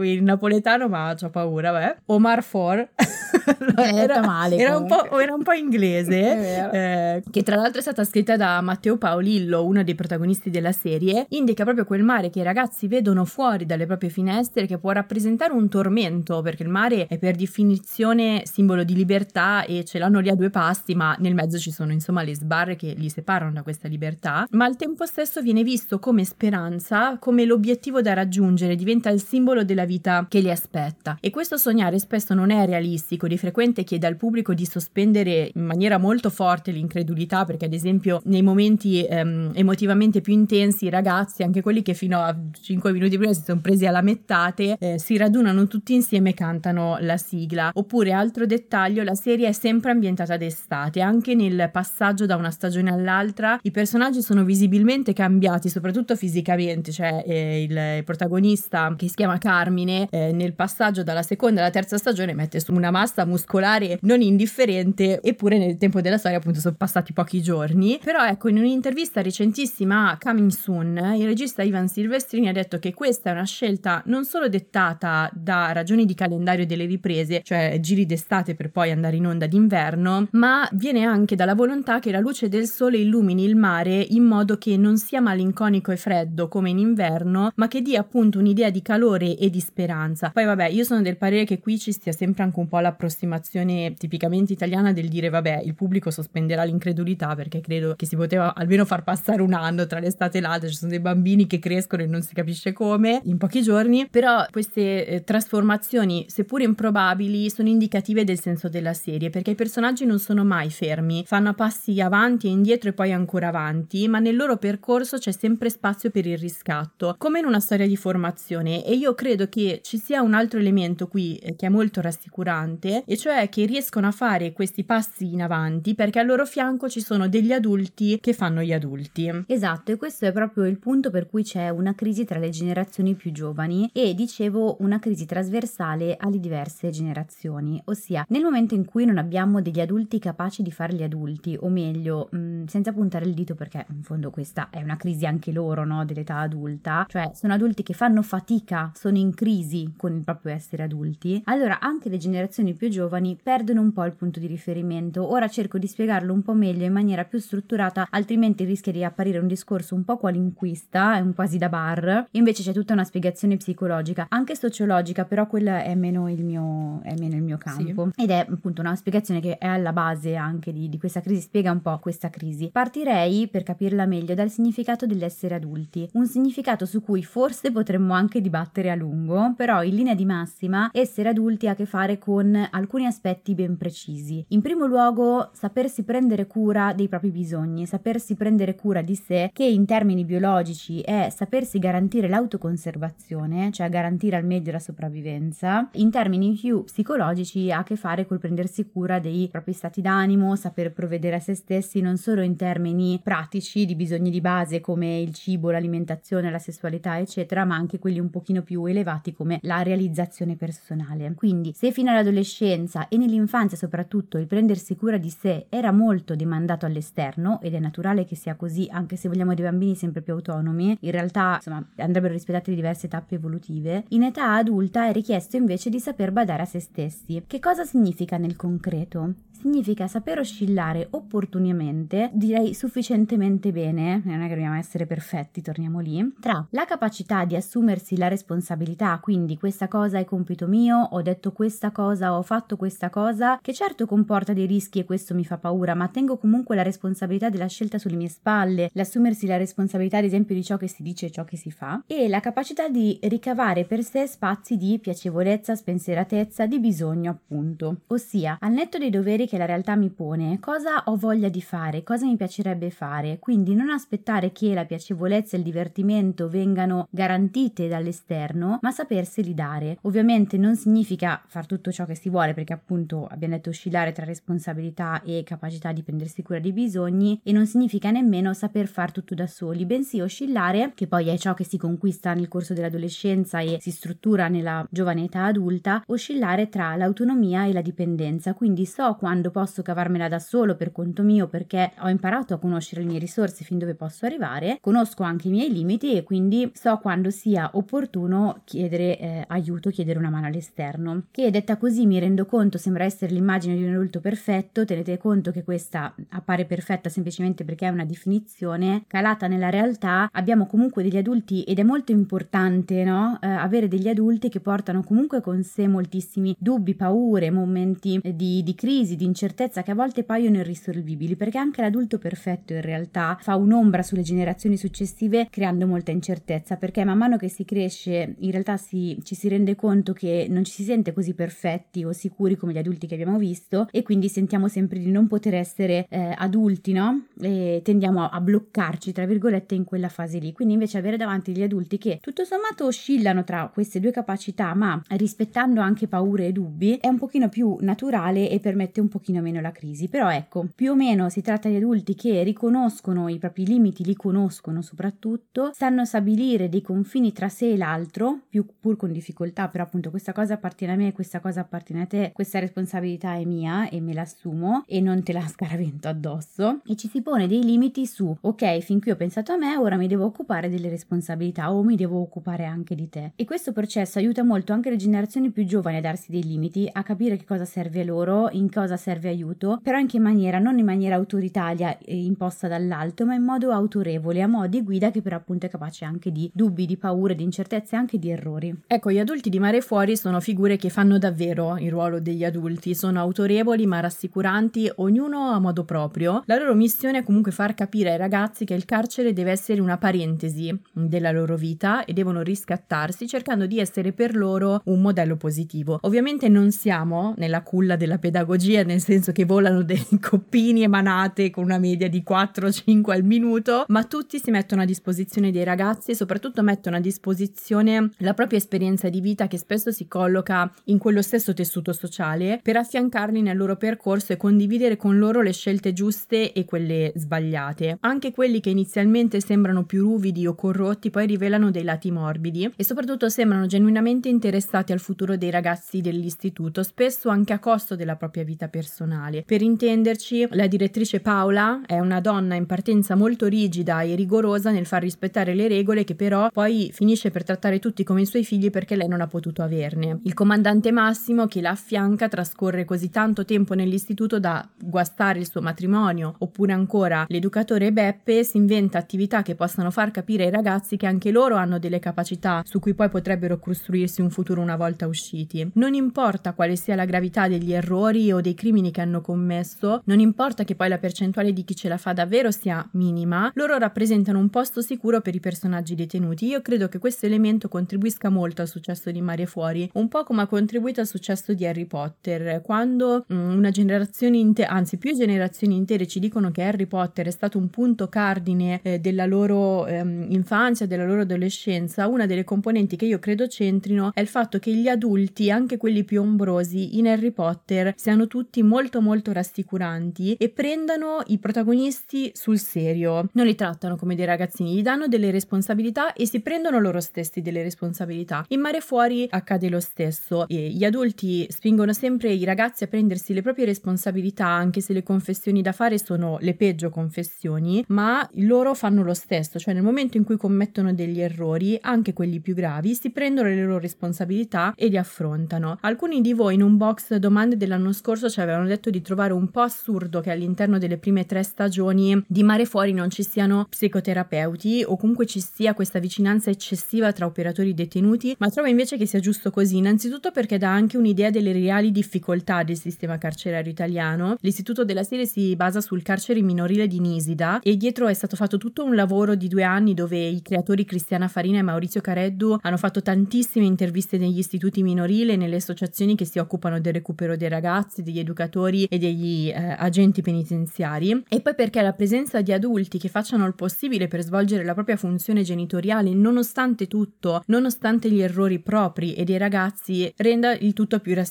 il napoletano, ma ho paura, beh. Omar For. era, male, era, un era, un po', inglese, eh, che tra l'altro è stata scritta da Matteo Paolillo, uno dei protagonisti della serie, indica proprio quel mare che i ragazzi vedono fuori dalle proprie finestre, che può rappresentare un tormento, perché il mare è per definizione simbolo di libertà e ce l'hanno lì a due passi, ma nel mezzo ci sono insomma le sbarre che li separano da questa libertà, ma al tempo stesso viene visto come speranza, come l'obiettivo da raggiungere, diventa il simbolo della vita che li aspetta. E questo sognare spesso non è realistico, di frequente chiede al pubblico di sospendere in maniera molto forte l'incredulità, perché ad esempio nei momenti ehm, emotivamente più intensi i ragazzi, anche quelli che fino a 5 minuti prima si sono presi alla mettate, eh, si radunano tutti insieme e cantano la sigla. Oppure altro dettaglio, la serie è sempre ambientata d'estate, anche nel passaggio da una stagione all'altra i personaggi sono visibilmente cambiati, soprattutto fisicamente, cioè eh, il protagonista che si chiama Carmine eh, nel passaggio dalla seconda alla terza stagione mette su una massa muscolare non indifferente, eppure nel tempo della storia appunto sono passati pochi giorni. Però ecco, in un'intervista recentissima a Coming Soon, il regista Ivan Silvestrini ha detto che questa è una scelta non solo dettata da ragioni di calendario delle riprese, cioè giri d'estate per poi andare in onda d'inverno, ma viene anche dalla volontà che la luce del sole illumini il mare in modo che non sia malinconico e freddo come in inverno, ma che dia appunto un'idea di calore e di speranza. Poi vabbè, io sono del parere che qui ci stia sempre anche un po' l'approssimazione approssimazione tipicamente italiana del dire vabbè il pubblico sospenderà l'incredulità perché credo che si poteva almeno far passare un anno tra l'estate e l'altra, ci sono dei bambini che crescono e non si capisce come in pochi giorni, però queste eh, trasformazioni seppur improbabili sono indicative del senso della serie perché i personaggi non sono mai fermi, fanno passi avanti e indietro e poi ancora avanti, ma nel loro percorso c'è sempre spazio per il riscatto, come in una storia di formazione. E io credo che ci sia un altro elemento qui eh, che è molto rassicurante e cioè che riescono a fare questi passi in avanti perché al loro fianco ci sono degli adulti che fanno gli adulti. Esatto, e questo è proprio il punto per cui c'è una crisi tra le generazioni più giovani e dicevo una crisi trasversale alle diverse generazioni, ossia nel momento in cui non abbiamo degli adulti capaci di fare gli adulti, o meglio, mh, mm, senza puntare il dito perché in fondo questa è una crisi anche loro, no, dell'età adulta, cioè sono adulti che fanno fatica, sono in crisi con il proprio essere adulti, allora anche le generazioni più giovani giovani perdono un po' il punto di riferimento. Ora cerco di spiegarlo un po' meglio in maniera più strutturata, altrimenti rischia di apparire un discorso un po' qualinquista, un quasi da bar. Invece c'è tutta una spiegazione psicologica, anche sociologica, però quella è meno il mio, è meno il mio campo. Sì. Ed è appunto una spiegazione che è alla base anche di, di questa crisi, spiega un po' questa crisi. Partirei, per capirla meglio, dal significato dell'essere adulti, un significato su cui forse potremmo anche dibattere a lungo, però in linea di massima essere adulti ha a che fare con alcuni aspetti ben precisi. In primo luogo, sapersi prendere cura dei propri bisogni, sapersi prendere cura di sé, che in termini biologici è sapersi garantire l'autoconservazione, cioè garantire al meglio la sopravvivenza. In termini più psicologici ha a che fare col prendersi cura dei propri stati d'animo, saper provvedere a se stessi non solo in termini pratici di bisogni di base come il cibo, l'alimentazione, la sessualità, eccetera, ma anche quelli un pochino più elevati come la realizzazione personale. Quindi, se fino all'adolescenza adolescenza e nell'infanzia soprattutto il prendersi cura di sé era molto demandato all'esterno ed è naturale che sia così anche se vogliamo dei bambini sempre più autonomi, in realtà insomma andrebbero rispettate diverse tappe evolutive, in età adulta è richiesto invece di saper badare a se stessi. Che cosa significa nel concreto? significa saper oscillare opportunamente, direi sufficientemente bene, non è che dobbiamo essere perfetti, torniamo lì, tra la capacità di assumersi la responsabilità, quindi questa cosa è compito mio, ho detto questa cosa, ho fatto fatto questa cosa che certo comporta dei rischi e questo mi fa paura, ma tengo comunque la responsabilità della scelta sulle mie spalle, l'assumersi la responsabilità ad esempio di ciò che si dice e ciò che si fa e la capacità di ricavare per sé spazi di piacevolezza, spensieratezza, di bisogno appunto. Ossia, al netto dei doveri che la realtà mi pone, cosa ho voglia di fare, cosa mi piacerebbe fare, quindi non aspettare che la piacevolezza e il divertimento vengano garantite dall'esterno, ma saperseli dare. Ovviamente non significa far tutto ciò che si vuole, perché appunto abbiamo detto oscillare tra responsabilità e capacità di prendersi cura dei bisogni e non significa nemmeno saper far tutto da soli, bensì oscillare, che poi è ciò che si conquista nel corso dell'adolescenza e si struttura nella giovane età adulta, oscillare tra l'autonomia e la dipendenza. Quindi so quando posso cavarmela da solo per conto mio perché ho imparato a conoscere le mie risorse fin dove posso arrivare, conosco anche i miei limiti e quindi so quando sia opportuno chiedere eh, aiuto, chiedere una mano all'esterno. Che detta così mi rendo conto, sembra essere l'immagine di un adulto perfetto, tenete conto che questa appare perfetta semplicemente perché è una definizione, calata nella realtà abbiamo comunque degli adulti ed è molto importante no? eh, avere degli adulti che portano comunque con sé moltissimi dubbi, paure, momenti di, di crisi, di incertezza che a volte paiono irrisolvibili perché anche l'adulto perfetto in realtà fa un'ombra sulle generazioni successive creando molta incertezza perché man mano che si cresce in realtà si, ci si rende conto che non ci si sente così perfetti o sicuri come gli adulti che abbiamo visto e quindi sentiamo sempre di non poter essere eh, adulti no? E tendiamo a, a bloccarci tra virgolette in quella fase lì quindi invece avere davanti degli adulti che tutto sommato oscillano tra queste due capacità ma rispettando anche paure e dubbi è un pochino più naturale e permette un pochino meno la crisi però ecco più o meno si tratta di adulti che riconoscono i propri limiti li conoscono soprattutto sanno stabilire dei confini tra sé e l'altro più pur con difficoltà però appunto questa cosa appartiene a me questa cosa appartiene a te questa responsabilità è mia e me la assumo e non te la scaravento addosso e ci si pone dei limiti su ok fin qui ho pensato a me ora mi devo occupare delle responsabilità o mi devo occupare anche di te. E questo processo aiuta molto anche le generazioni più giovani a darsi dei limiti a capire che cosa serve loro in cosa serve aiuto però anche in maniera non in maniera autoritaria e imposta dall'alto ma in modo autorevole a mo' di guida che però appunto è capace anche di dubbi di paure di incertezze anche di errori. Ecco gli adulti di Mare Fuori sono figure che fanno davvero il ruolo degli adulti sono autorevoli ma rassicuranti ognuno a modo proprio la loro missione è comunque far capire ai ragazzi che il carcere deve essere una parentesi della loro vita e devono riscattarsi cercando di essere per loro un modello positivo. Ovviamente non siamo nella culla della pedagogia, nel senso che volano dei coppini emanate con una media di 4-5 al minuto, ma tutti si mettono a disposizione dei ragazzi e soprattutto mettono a disposizione la propria esperienza di vita che spesso si colloca in quello stesso tessuto sociale per affiancarli nel loro percorso e condividere con loro le scelte giuste e quelle sbagliate. Anche quelli che inizialmente sembrano più ruvidi o corrotti poi rivelano dei lati morbidi e soprattutto sembrano genuinamente interessati al futuro dei ragazzi dell'istituto, spesso anche a costo della propria vita personale. Per intenderci, la direttrice Paola è una donna in partenza molto rigida e rigorosa nel far rispettare le regole che però poi finisce per trattare tutti come i suoi figli perché lei non ha potuto averne. Il comandante Massimo che la affianca trascorre così tanto tempo nell'istituto da guastare il suo matrimonio, oppure ancora l'educatore Beppe si inventa attività che possano far capire ai ragazzi che anche loro hanno delle capacità su cui poi potrebbero costruirsi un futuro una volta usciti. Non importa quale sia la gravità degli errori o dei crimini che hanno commesso, non importa che poi la percentuale di chi ce la fa davvero sia minima, loro rappresentano un posto sicuro per i personaggi detenuti. Io credo che questo elemento contribuisca molto al successo di Mare Fuori, un po' come ha contribuito al successo di Harry Potter, quando mm, una generazione intera, anzi più generazioni intere ci dicono che Harry Potter è stato un punto cardine eh, della loro ehm, infanzia, della loro adolescenza, una delle componenti che io credo centrino è il fatto che gli adulti, anche quelli più ombrosi, in Harry Potter siano tutti molto molto rassicuranti e prendano i protagonisti sul serio. Non li trattano come dei ragazzini, gli danno delle responsabilità e si prendono loro stessi delle responsabilità. In Mare Fuori accade lo stesso. E gli adulti spingono sempre i ragazzi a prendersi le proprie responsabilità, anche se le confessioni da fare sono le peggio confessioni, ma loro fanno lo stesso, cioè nel momento in cui commettono degli errori, anche quelli più gravi, si prendono le loro responsabilità e li affrontano. Alcuni di voi in un box domande dell'anno scorso ci avevano detto di trovare un po' assurdo che all'interno delle prime tre stagioni di Mare Fuori non ci siano psicoterapeuti o comunque ci sia questa vicinanza eccessiva tra operatori detenuti, ma trovo invece che sia giusto così, innanzitutto perché dà anche un'idea delle reali difficoltà del sistema carcerario italiano, l'istituto della serie si basa sul carcere minorile di Nisida e dietro è stato fatto tutto un lavoro di due anni dove i creatori Cristiana Farina e Maurizio Careddu hanno fatto tantissime interviste negli istituti minorili e nelle associazioni che si occupano del recupero dei ragazzi, degli educatori e degli eh, agenti penitenziari. E poi perché la presenza di adulti che facciano il possibile per svolgere la propria funzione genitoriale nonostante tutto, nonostante gli errori propri e dei ragazzi renda il tutto più rassicurante,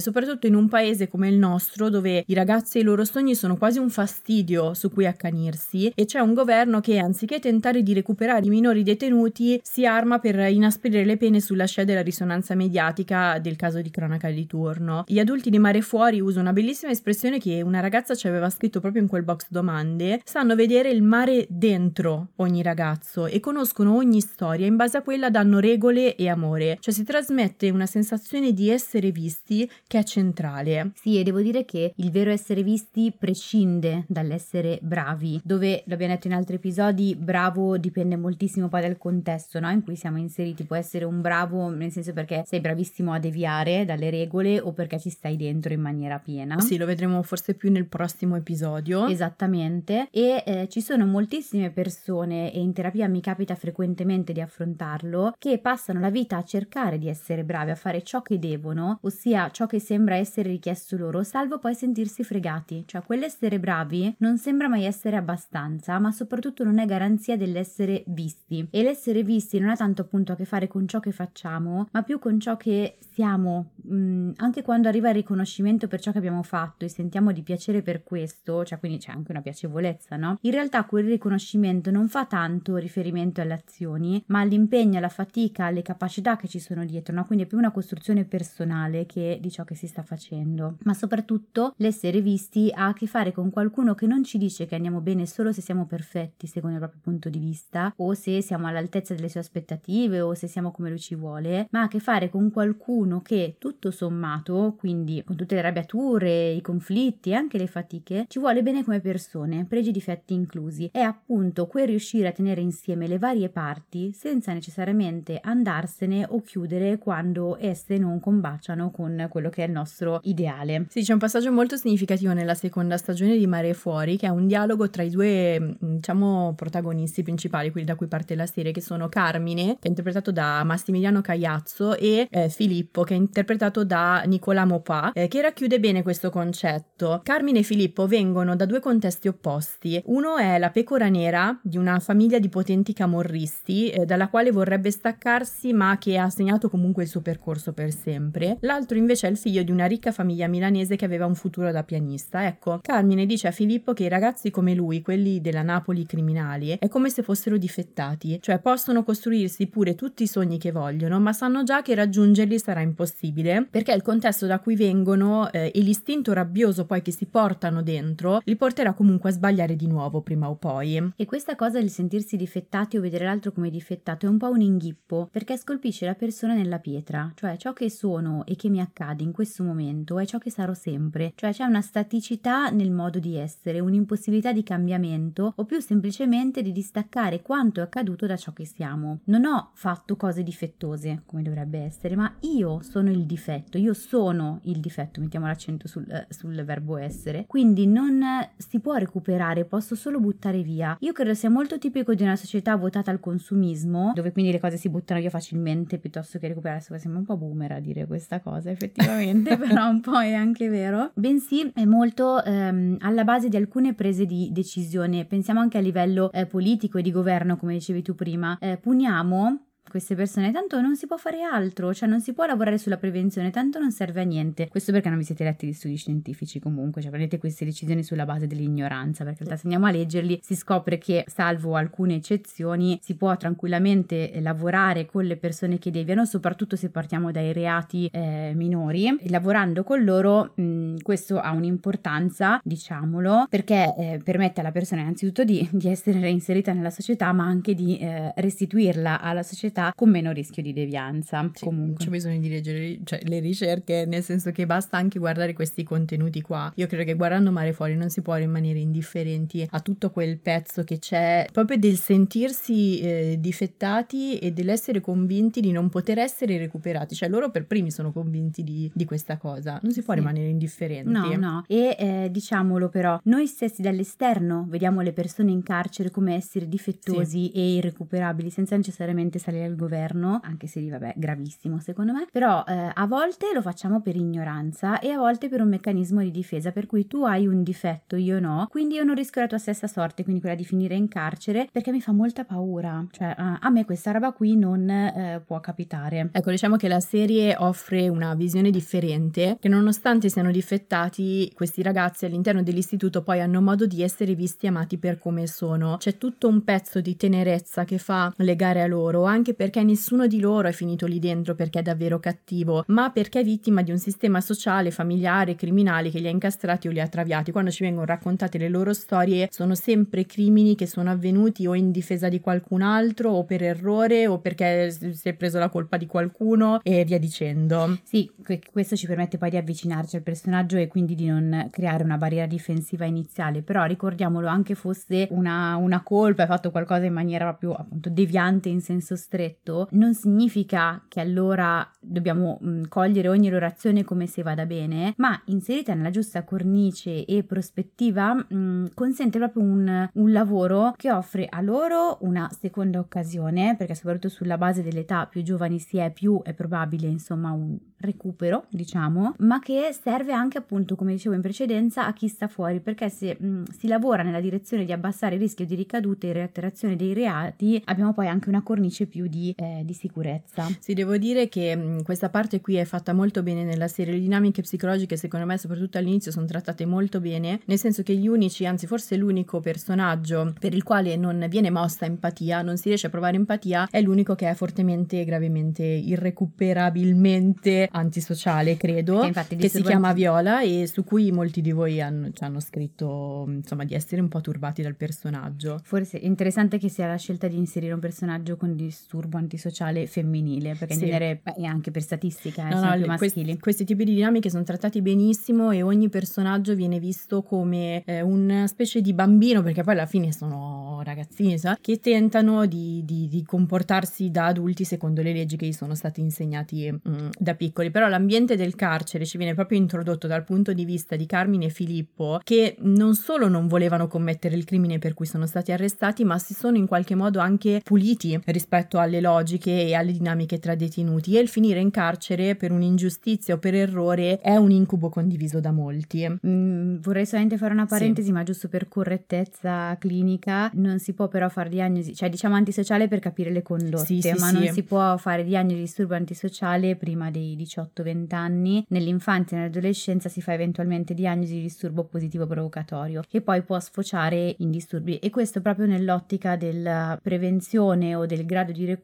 soprattutto in un paese come il nostro dove i ragazzi e i loro sogni sono quasi un fastidio su cui accanirsi e c'è un governo che anziché tentare di recuperare i minori detenuti si arma per inasprire le pene sulla scia della risonanza mediatica del caso di cronaca di turno. Gli adulti di Mare Fuori uso una bellissima espressione che una ragazza ci aveva scritto proprio in quel box domande, sanno vedere il mare dentro ogni ragazzo e conoscono ogni storia, in base a quella danno regole e amore, cioè si trasmette una sensazione di essere visti che è centrale. Sì, e devo dire che il vero essere visti prescinde dall'essere bravi, dove l'abbiamo detto in altri episodi, bravo dipende moltissimo poi dal contesto no? in cui siamo inseriti, può essere un bravo nel senso perché sei bravissimo a deviare dalle regole o perché ci stai dentro in maniera piena. Sì, lo vedremo forse più nel prossimo episodio. Esattamente, e eh, ci sono moltissime persone, e in terapia mi capita frequentemente di affrontarlo, che passano la vita a cercare di essere bravi, a fare ciò che devono, ossia ciò che sembra essere richiesto loro, salvo poi sentirsi fregati. Cioè, quell'essere bravi non sembra mai essere abbastanza, ma soprattutto non è garanzia dell'essere visti. E l'essere visti non ha tanto appunto a che fare con ciò che facciamo, ma più con ciò che siamo. Mm, anche quando arriva il riconoscimento per ciò che abbiamo fatto e sentiamo di piacere per questo, cioè quindi c'è anche una piacevolezza, no? In realtà quel riconoscimento non fa tanto riferimento alle azioni, ma all'impegno, alla fatica, alle capacità che ci sono dietro, no? Quindi è più una costruzione personale che di ciò che si sta facendo. Ma soprattutto l'essere visti ha a che fare con qualcuno che non ci dice che andiamo bene solo se siamo perfetti, secondo il proprio punto di vista, o se siamo all'altezza delle sue aspettative, o se siamo come lui ci vuole, ma ha a che fare con qualcuno che tutto sommato, quindi con tutte le arrabbiature, i conflitti e anche le fatiche, ci vuole bene come persone, pregi e difetti inclusi. È appunto quel riuscire a tenere insieme le varie parti senza necessariamente andarsene o chiudere quando esse non combaciano con quello che è il nostro ideale. Sì, c'è un passaggio molto significativo nella seconda stagione di Mare Fuori, che è un dialogo tra i due, mm, diciamo, protagonisti principali, quelli da cui parte la serie, che sono Carmine, che è interpretato da Massimiliano Cagliazzo, e eh, Filippo, che è interpretato da Nicola Mopa, eh, che racchiude bene questo concetto. Carmine e Filippo vengono da due contesti opposti. Uno è la pecora nera di una famiglia di potenti camorristi, eh, dalla quale vorrebbe staccarsi, ma che ha segnato comunque il suo percorso per sempre. L'altro invece è il figlio di una ricca famiglia milanese che aveva un futuro da pianista. Ecco, Carmine dice a Filippo che i ragazzi come lui, quelli della Napoli criminali, è come se fossero difettati, cioè possono costruirsi pure tutti i sogni che vogliono, ma sanno già che raggiungerli sarà impossibile, perché il contesto da cui vengono eh, e l'istinto rabbioso poi che si portano dentro li porterà comunque a sbagliare di nuovo prima o poi. E questa cosa del sentirsi difettati o vedere l'altro come difettato è un po' un inghippo, perché scolpisce la persona nella pietra, cioè ciò che sono e che mi accade in questo momento è ciò che sarò sempre, cioè c'è una staticità nel modo di essere, un'impossibilità di cambiamento o più semplicemente di distaccare quanto è accaduto da ciò che siamo. Non ho fatto cose difettose, come dovrebbe essere, ma io sono il difetto, io sono il difetto, mettiamo l'accento sul, eh, sul verbo essere, quindi non si può recuperare, posso solo buttare via. Io credo sia molto tipico di una società votata al consumismo, dove quindi le cose si buttano via facilmente piuttosto che recuperare, sembra un po' boomer a dire questa cosa effettivamente, però un po' è anche vero, bensì è molto ehm, alla base di alcune prese di decisione, pensiamo anche a livello eh, politico e di governo, come dicevi tu prima, eh, puniamo queste persone, tanto non si può fare altro, cioè non si può lavorare sulla prevenzione, tanto non serve a niente. Questo perché non vi siete letti di studi scientifici comunque, cioè prendete queste decisioni sulla base dell'ignoranza, perché in realtà se andiamo a leggerli si scopre che, salvo alcune eccezioni, si può tranquillamente lavorare con le persone che deviano, soprattutto se partiamo dai reati eh, minori, lavorando con loro mh, questo ha un'importanza, diciamolo, perché eh, permette alla persona innanzitutto di, di essere reinserita nella società, ma anche di eh, restituirla alla società scelta con meno rischio di devianza. Sì, Comunque. c'è bisogno di leggere cioè, le ricerche, nel senso che basta anche guardare questi contenuti qua. Io credo che guardando Mare Fuori non si può rimanere indifferenti a tutto quel pezzo che c'è, proprio del sentirsi eh, difettati e dell'essere convinti di non poter essere recuperati. Cioè loro per primi sono convinti di, di questa cosa. Non si può Sì. rimanere indifferenti. No, no, e eh, diciamolo però, noi stessi dall'esterno vediamo le persone in carcere come essere difettosi e irrecuperabili senza necessariamente salire al governo, anche se lì vabbè, gravissimo secondo me, però eh, a volte lo facciamo per ignoranza e a volte per un meccanismo di difesa, per cui tu hai un difetto, io no, quindi io non rischio la tua stessa sorte, quindi quella di finire in carcere, perché mi fa molta paura, cioè a a me questa roba qui non eh, può capitare. Ecco, diciamo che la serie offre una visione differente, che nonostante siano difettati, questi ragazzi all'interno dell'istituto poi hanno modo di essere visti e amati per come sono. C'è tutto un pezzo di tenerezza che fa legare a loro, anche perché nessuno di loro è finito lì dentro perché è davvero cattivo, ma perché è vittima di un sistema sociale, familiare, criminale che li ha incastrati o li ha traviati. Quando ci vengono raccontate le loro storie, sono sempre crimini che sono avvenuti o in difesa di qualcun altro o per errore o perché si è preso la colpa di qualcuno e via dicendo. Sì, que- questo ci permette poi di avvicinarci al personaggio e quindi di non creare una barriera difensiva iniziale, però ricordiamolo anche fosse una, una colpa, hai fatto qualcosa in maniera proprio appunto deviante in senso stretto, non significa che allora dobbiamo mh, cogliere ogni loro azione come se vada bene, ma inserita nella giusta cornice e prospettiva mh, consente proprio un, un lavoro che offre a loro una seconda occasione, perché soprattutto sulla base dell'età più giovani si è, più è probabile insomma un recupero, diciamo, ma che serve anche appunto, come dicevo in precedenza, a chi sta fuori, perché se mh, si lavora nella direzione di abbassare il rischio di ricadute e reiterazione dei reati, abbiamo poi anche una cornice più di, eh, di sicurezza. Sì, devo dire che mh, questa parte qui è fatta molto bene nella serie. Le dinamiche psicologiche, secondo me, soprattutto all'inizio, sono trattate molto bene, nel senso che gli unici, anzi forse l'unico personaggio per il quale non viene mossa empatia, non si riesce a provare empatia, è l'unico che è fortemente e gravemente irrecuperabilmente antisociale, credo, infatti che si chiama Viola e su cui molti di voi hanno, ci hanno scritto, insomma, di essere un po' turbati dal personaggio. Forse è interessante che sia la scelta di inserire un personaggio con disturbo antisociale femminile, perché Sì. in genere, beh, anche per statistica, eh, No, sono no, più le- questi, maschili. questi tipi di dinamiche sono trattati benissimo e ogni personaggio viene visto come eh, una specie di bambino, perché poi alla fine sono ragazzini, sa, che tentano di, di- di comportarsi da adulti secondo le leggi che gli sono state insegnati mm, da piccoli. Però l'ambiente del carcere ci viene proprio introdotto dal punto di vista di Carmine e Filippo, che non solo non volevano commettere il crimine per cui sono stati arrestati, ma si sono in qualche modo anche puliti rispetto alle logiche e alle dinamiche tra detenuti. E il finire in carcere per un'ingiustizia o per errore è un incubo condiviso da molti. Mm, vorrei solamente fare una Sì. parentesi, ma giusto per correttezza clinica, non si può però fare diagnosi, cioè diciamo antisociale per capire le condotte, Sì, sì, ma sì. non si può fare diagnosi di disturbo antisociale prima dei 18-20 anni. Nell'infanzia e nell'adolescenza si fa eventualmente diagnosi di disturbo positivo provocatorio, che poi può sfociare in disturbi e questo proprio nell'ottica della prevenzione o del grado di recupero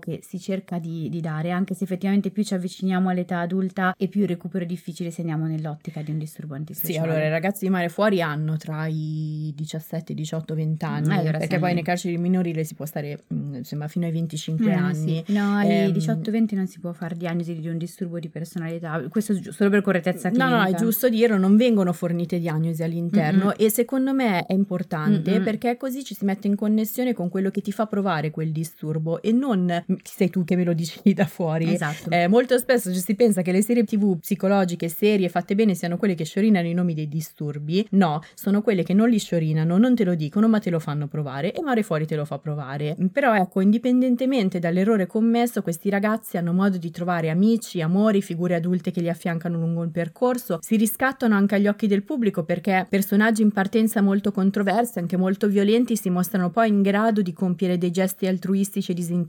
che si cerca di, di dare, anche se effettivamente più ci avviciniamo all'età adulta e più il recupero è difficile se andiamo nell'ottica di un disturbo antisociale. Sì, allora i ragazzi di mare fuori hanno tra i 17, 18, 20 anni, Eh, allora perché poi lì. nei carceri minorili si può stare, mm, insomma, fino ai 25 Eh, anni. sì. No, ai Ehm, 18-20 non si può fare diagnosi di un disturbo di personalità. Questo è solo per correttezza No, clinica. no, è giusto dirlo, non vengono fornite diagnosi all'interno Mm-mm. e secondo me è importante Mm-mm. perché così ci si mette in connessione con quello che ti fa provare quel disturbo e non sei tu che me lo dici da fuori. Esatto. Eh, molto spesso ci si pensa che le serie tv psicologiche, serie fatte bene, siano quelle che sciorinano i nomi dei disturbi. No, sono quelle che non li sciorinano, non te lo dicono, ma te lo fanno provare e Mare Fuori te lo fa provare. Però ecco, indipendentemente dall'errore commesso, questi ragazzi hanno modo di trovare amici, amori, figure adulte che li affiancano lungo il percorso, si riscattano anche agli occhi del pubblico perché personaggi in partenza molto controversi, anche molto violenti, si mostrano poi in grado di compiere dei gesti altruistici e disinteressati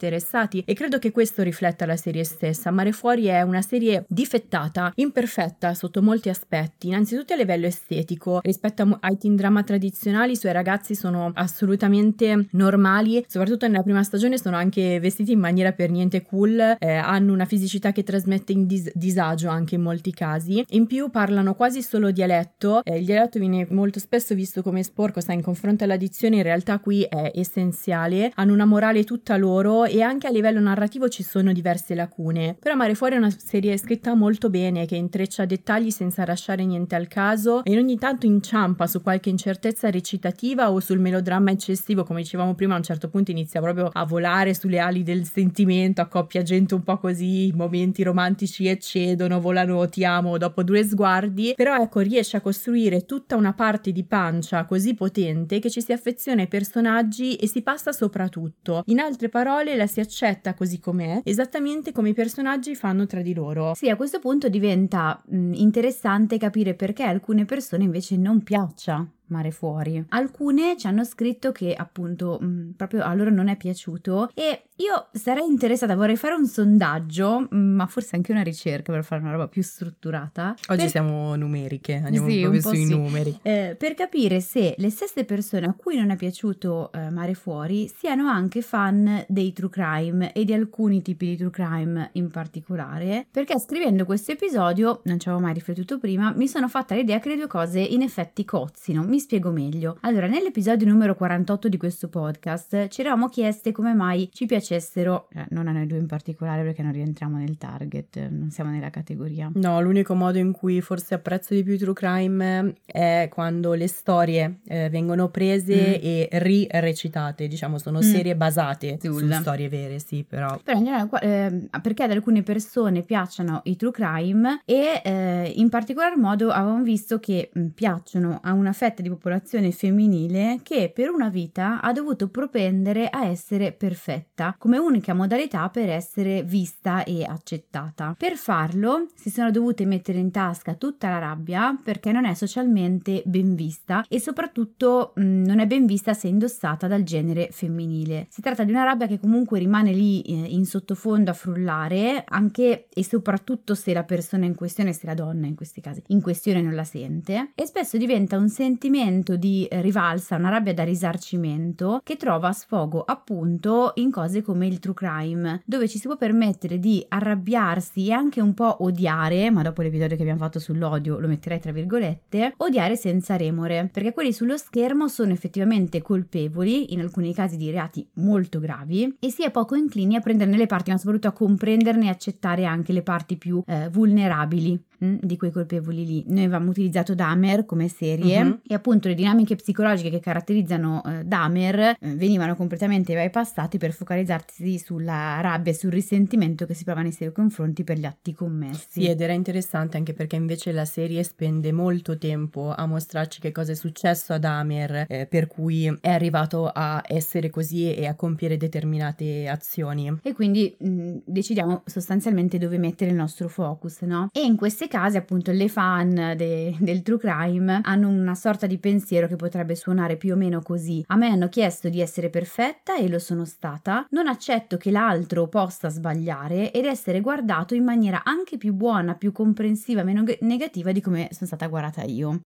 e credo che questo rifletta la serie stessa. Mare Fuori è una serie difettata, imperfetta sotto molti aspetti, innanzitutto a livello estetico, rispetto ai teen drama tradizionali i suoi ragazzi sono assolutamente normali, soprattutto nella prima stagione sono anche vestiti in maniera per niente cool, eh, hanno una fisicità che trasmette in dis- disagio anche in molti casi, in più parlano quasi solo dialetto, eh, il dialetto viene molto spesso visto come sporco, sai, in confronto all'addizione in realtà qui è essenziale, hanno una morale tutta loro e anche a livello narrativo ci sono diverse lacune. Però Mare Fuori è una serie scritta molto bene che intreccia dettagli senza lasciare niente al caso e ogni tanto inciampa su qualche incertezza recitativa o sul melodramma eccessivo, come dicevamo prima, a un certo punto inizia proprio a volare sulle ali del sentimento, accoppia gente un po' così, momenti romantici eccedono, volano ti amo dopo due sguardi, però ecco riesce a costruire tutta una parte di pancia così potente che ci si affeziona ai personaggi e si passa soprattutto. In altre parole la si accetta così com'è, esattamente come i personaggi fanno tra di loro. Sì, a questo punto diventa mh, interessante capire perché alcune persone invece non piaccia mare fuori. Alcune ci hanno scritto che appunto mh, proprio a loro non è piaciuto e io sarei interessata, vorrei fare un sondaggio, ma forse anche una ricerca per fare una roba più strutturata. Oggi per... siamo numeriche, andiamo sì, proprio sui sì. numeri. Eh, per capire se le stesse persone a cui non è piaciuto eh, Mare Fuori siano anche fan dei true crime e di alcuni tipi di true crime in particolare, perché scrivendo questo episodio, non ci avevo mai riflettuto prima, mi sono fatta l'idea che le due cose in effetti cozzino. Mi spiego meglio. Allora, nell'episodio numero 48 di questo podcast ci eravamo chieste come mai ci piace piacessero, eh, non a noi due in particolare perché non rientriamo nel target, non siamo nella categoria. No, l'unico modo in cui forse apprezzo di più True Crime è quando le storie eh, vengono prese mm. e ri-recitate, diciamo, sono mm. serie basate Zulla. su storie vere, sì, però. Però in generale, eh, perché ad alcune persone piacciono i True Crime e eh, in particolar modo avevamo visto che mm, piacciono a una fetta di popolazione femminile che per una vita ha dovuto propendere a essere perfetta come unica modalità per essere vista e accettata. Per farlo si sono dovute mettere in tasca tutta la rabbia perché non è socialmente ben vista e soprattutto mh, mm, non è ben vista se indossata dal genere femminile. Si tratta di una rabbia che comunque rimane lì eh, in sottofondo a frullare anche e soprattutto se la persona in questione, se la donna in questi casi, in questione non la sente e spesso diventa un sentimento di rivalsa, una rabbia da risarcimento che trova sfogo appunto in cose come il true crime, dove ci si può permettere di arrabbiarsi e anche un po' odiare, ma dopo l'episodio che abbiamo fatto sull'odio lo metterei tra virgolette, odiare senza remore, perché quelli sullo schermo sono effettivamente colpevoli, in alcuni casi di reati molto gravi, e si è poco inclini a prenderne le parti, ma soprattutto a comprenderne e accettare anche le parti più eh, vulnerabili Mm, di quei colpevoli lì. Noi avevamo utilizzato Dahmer come serie uh-huh. e appunto le dinamiche psicologiche che caratterizzano eh, Dahmer eh, venivano completamente bypassate per focalizzarsi sulla rabbia e sul risentimento che si prova nei suoi confronti per gli atti commessi. Sì, ed era interessante anche perché invece la serie spende molto tempo a mostrarci che cosa è successo a Dahmer, eh, per cui è arrivato a essere così e a compiere determinate azioni. E quindi mh, mm, decidiamo sostanzialmente dove mettere il nostro focus, no? E in queste casi appunto le fan de, del true crime hanno una sorta di pensiero che potrebbe suonare più o meno così. A me hanno chiesto di essere perfetta e lo sono stata, non accetto che l'altro possa sbagliare ed essere guardato in maniera anche più buona, più comprensiva, meno negativa di come sono stata guardata io.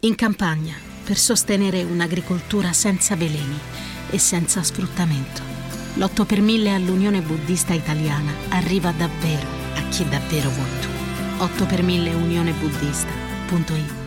In campagna, per sostenere un'agricoltura senza veleni e senza sfruttamento, l'8 per 1000 all'Unione Buddista Italiana arriva davvero a chi davvero vuoi tu. 8 per 1000 unionebuddista.it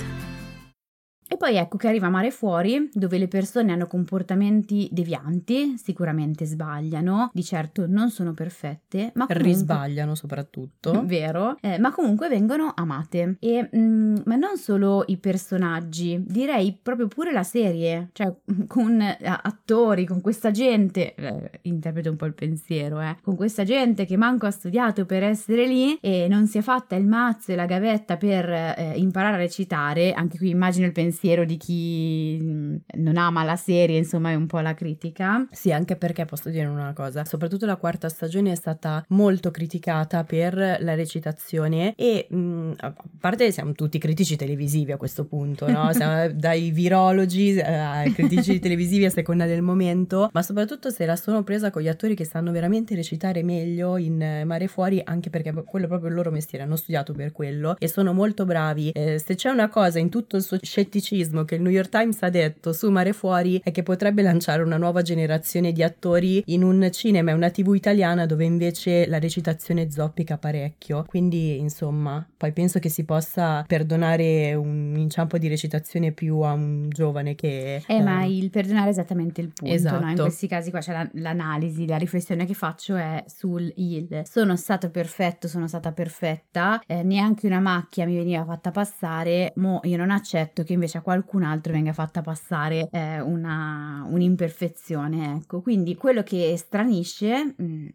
e poi ecco che arriva Mare Fuori, dove le persone hanno comportamenti devianti, sicuramente sbagliano, di certo non sono perfette, ma comunque... Risbagliano soprattutto. Vero, eh, ma comunque vengono amate. E, mh, mm, ma non solo i personaggi, direi proprio pure la serie, cioè con eh, attori, con questa gente, eh, interpreto un po' il pensiero, eh, con questa gente che manco ha studiato per essere lì e non si è fatta il mazzo e la gavetta per eh, imparare a recitare, anche qui immagino il pensiero pensiero di chi non ama la serie, insomma, è un po' la critica. Sì, anche perché posso dire una cosa, soprattutto la quarta stagione è stata molto criticata per la recitazione e mh, a parte siamo tutti critici televisivi a questo punto, no? Siamo dai virologi eh, ai critici televisivi a seconda del momento, ma soprattutto se la sono presa con gli attori che sanno veramente recitare meglio in Mare Fuori, anche perché quello è proprio il loro mestiere, hanno studiato per quello e sono molto bravi. Eh, se c'è una cosa in tutto il suo scetticismo scetticismo che il New York Times ha detto su Mare Fuori è che potrebbe lanciare una nuova generazione di attori in un cinema e una tv italiana dove invece la recitazione zoppica parecchio. Quindi, insomma, poi penso che si possa perdonare un inciampo di recitazione più a un giovane che... Eh, eh ma il perdonare è esattamente il punto, esatto. no? In questi casi qua c'è la, l'analisi, la riflessione che faccio è sul il sono stato perfetto, sono stata perfetta, eh, neanche una macchia mi veniva fatta passare, mo io non accetto che invece a qualcun altro venga fatta passare eh, una, un'imperfezione, ecco. Quindi quello che stranisce mm,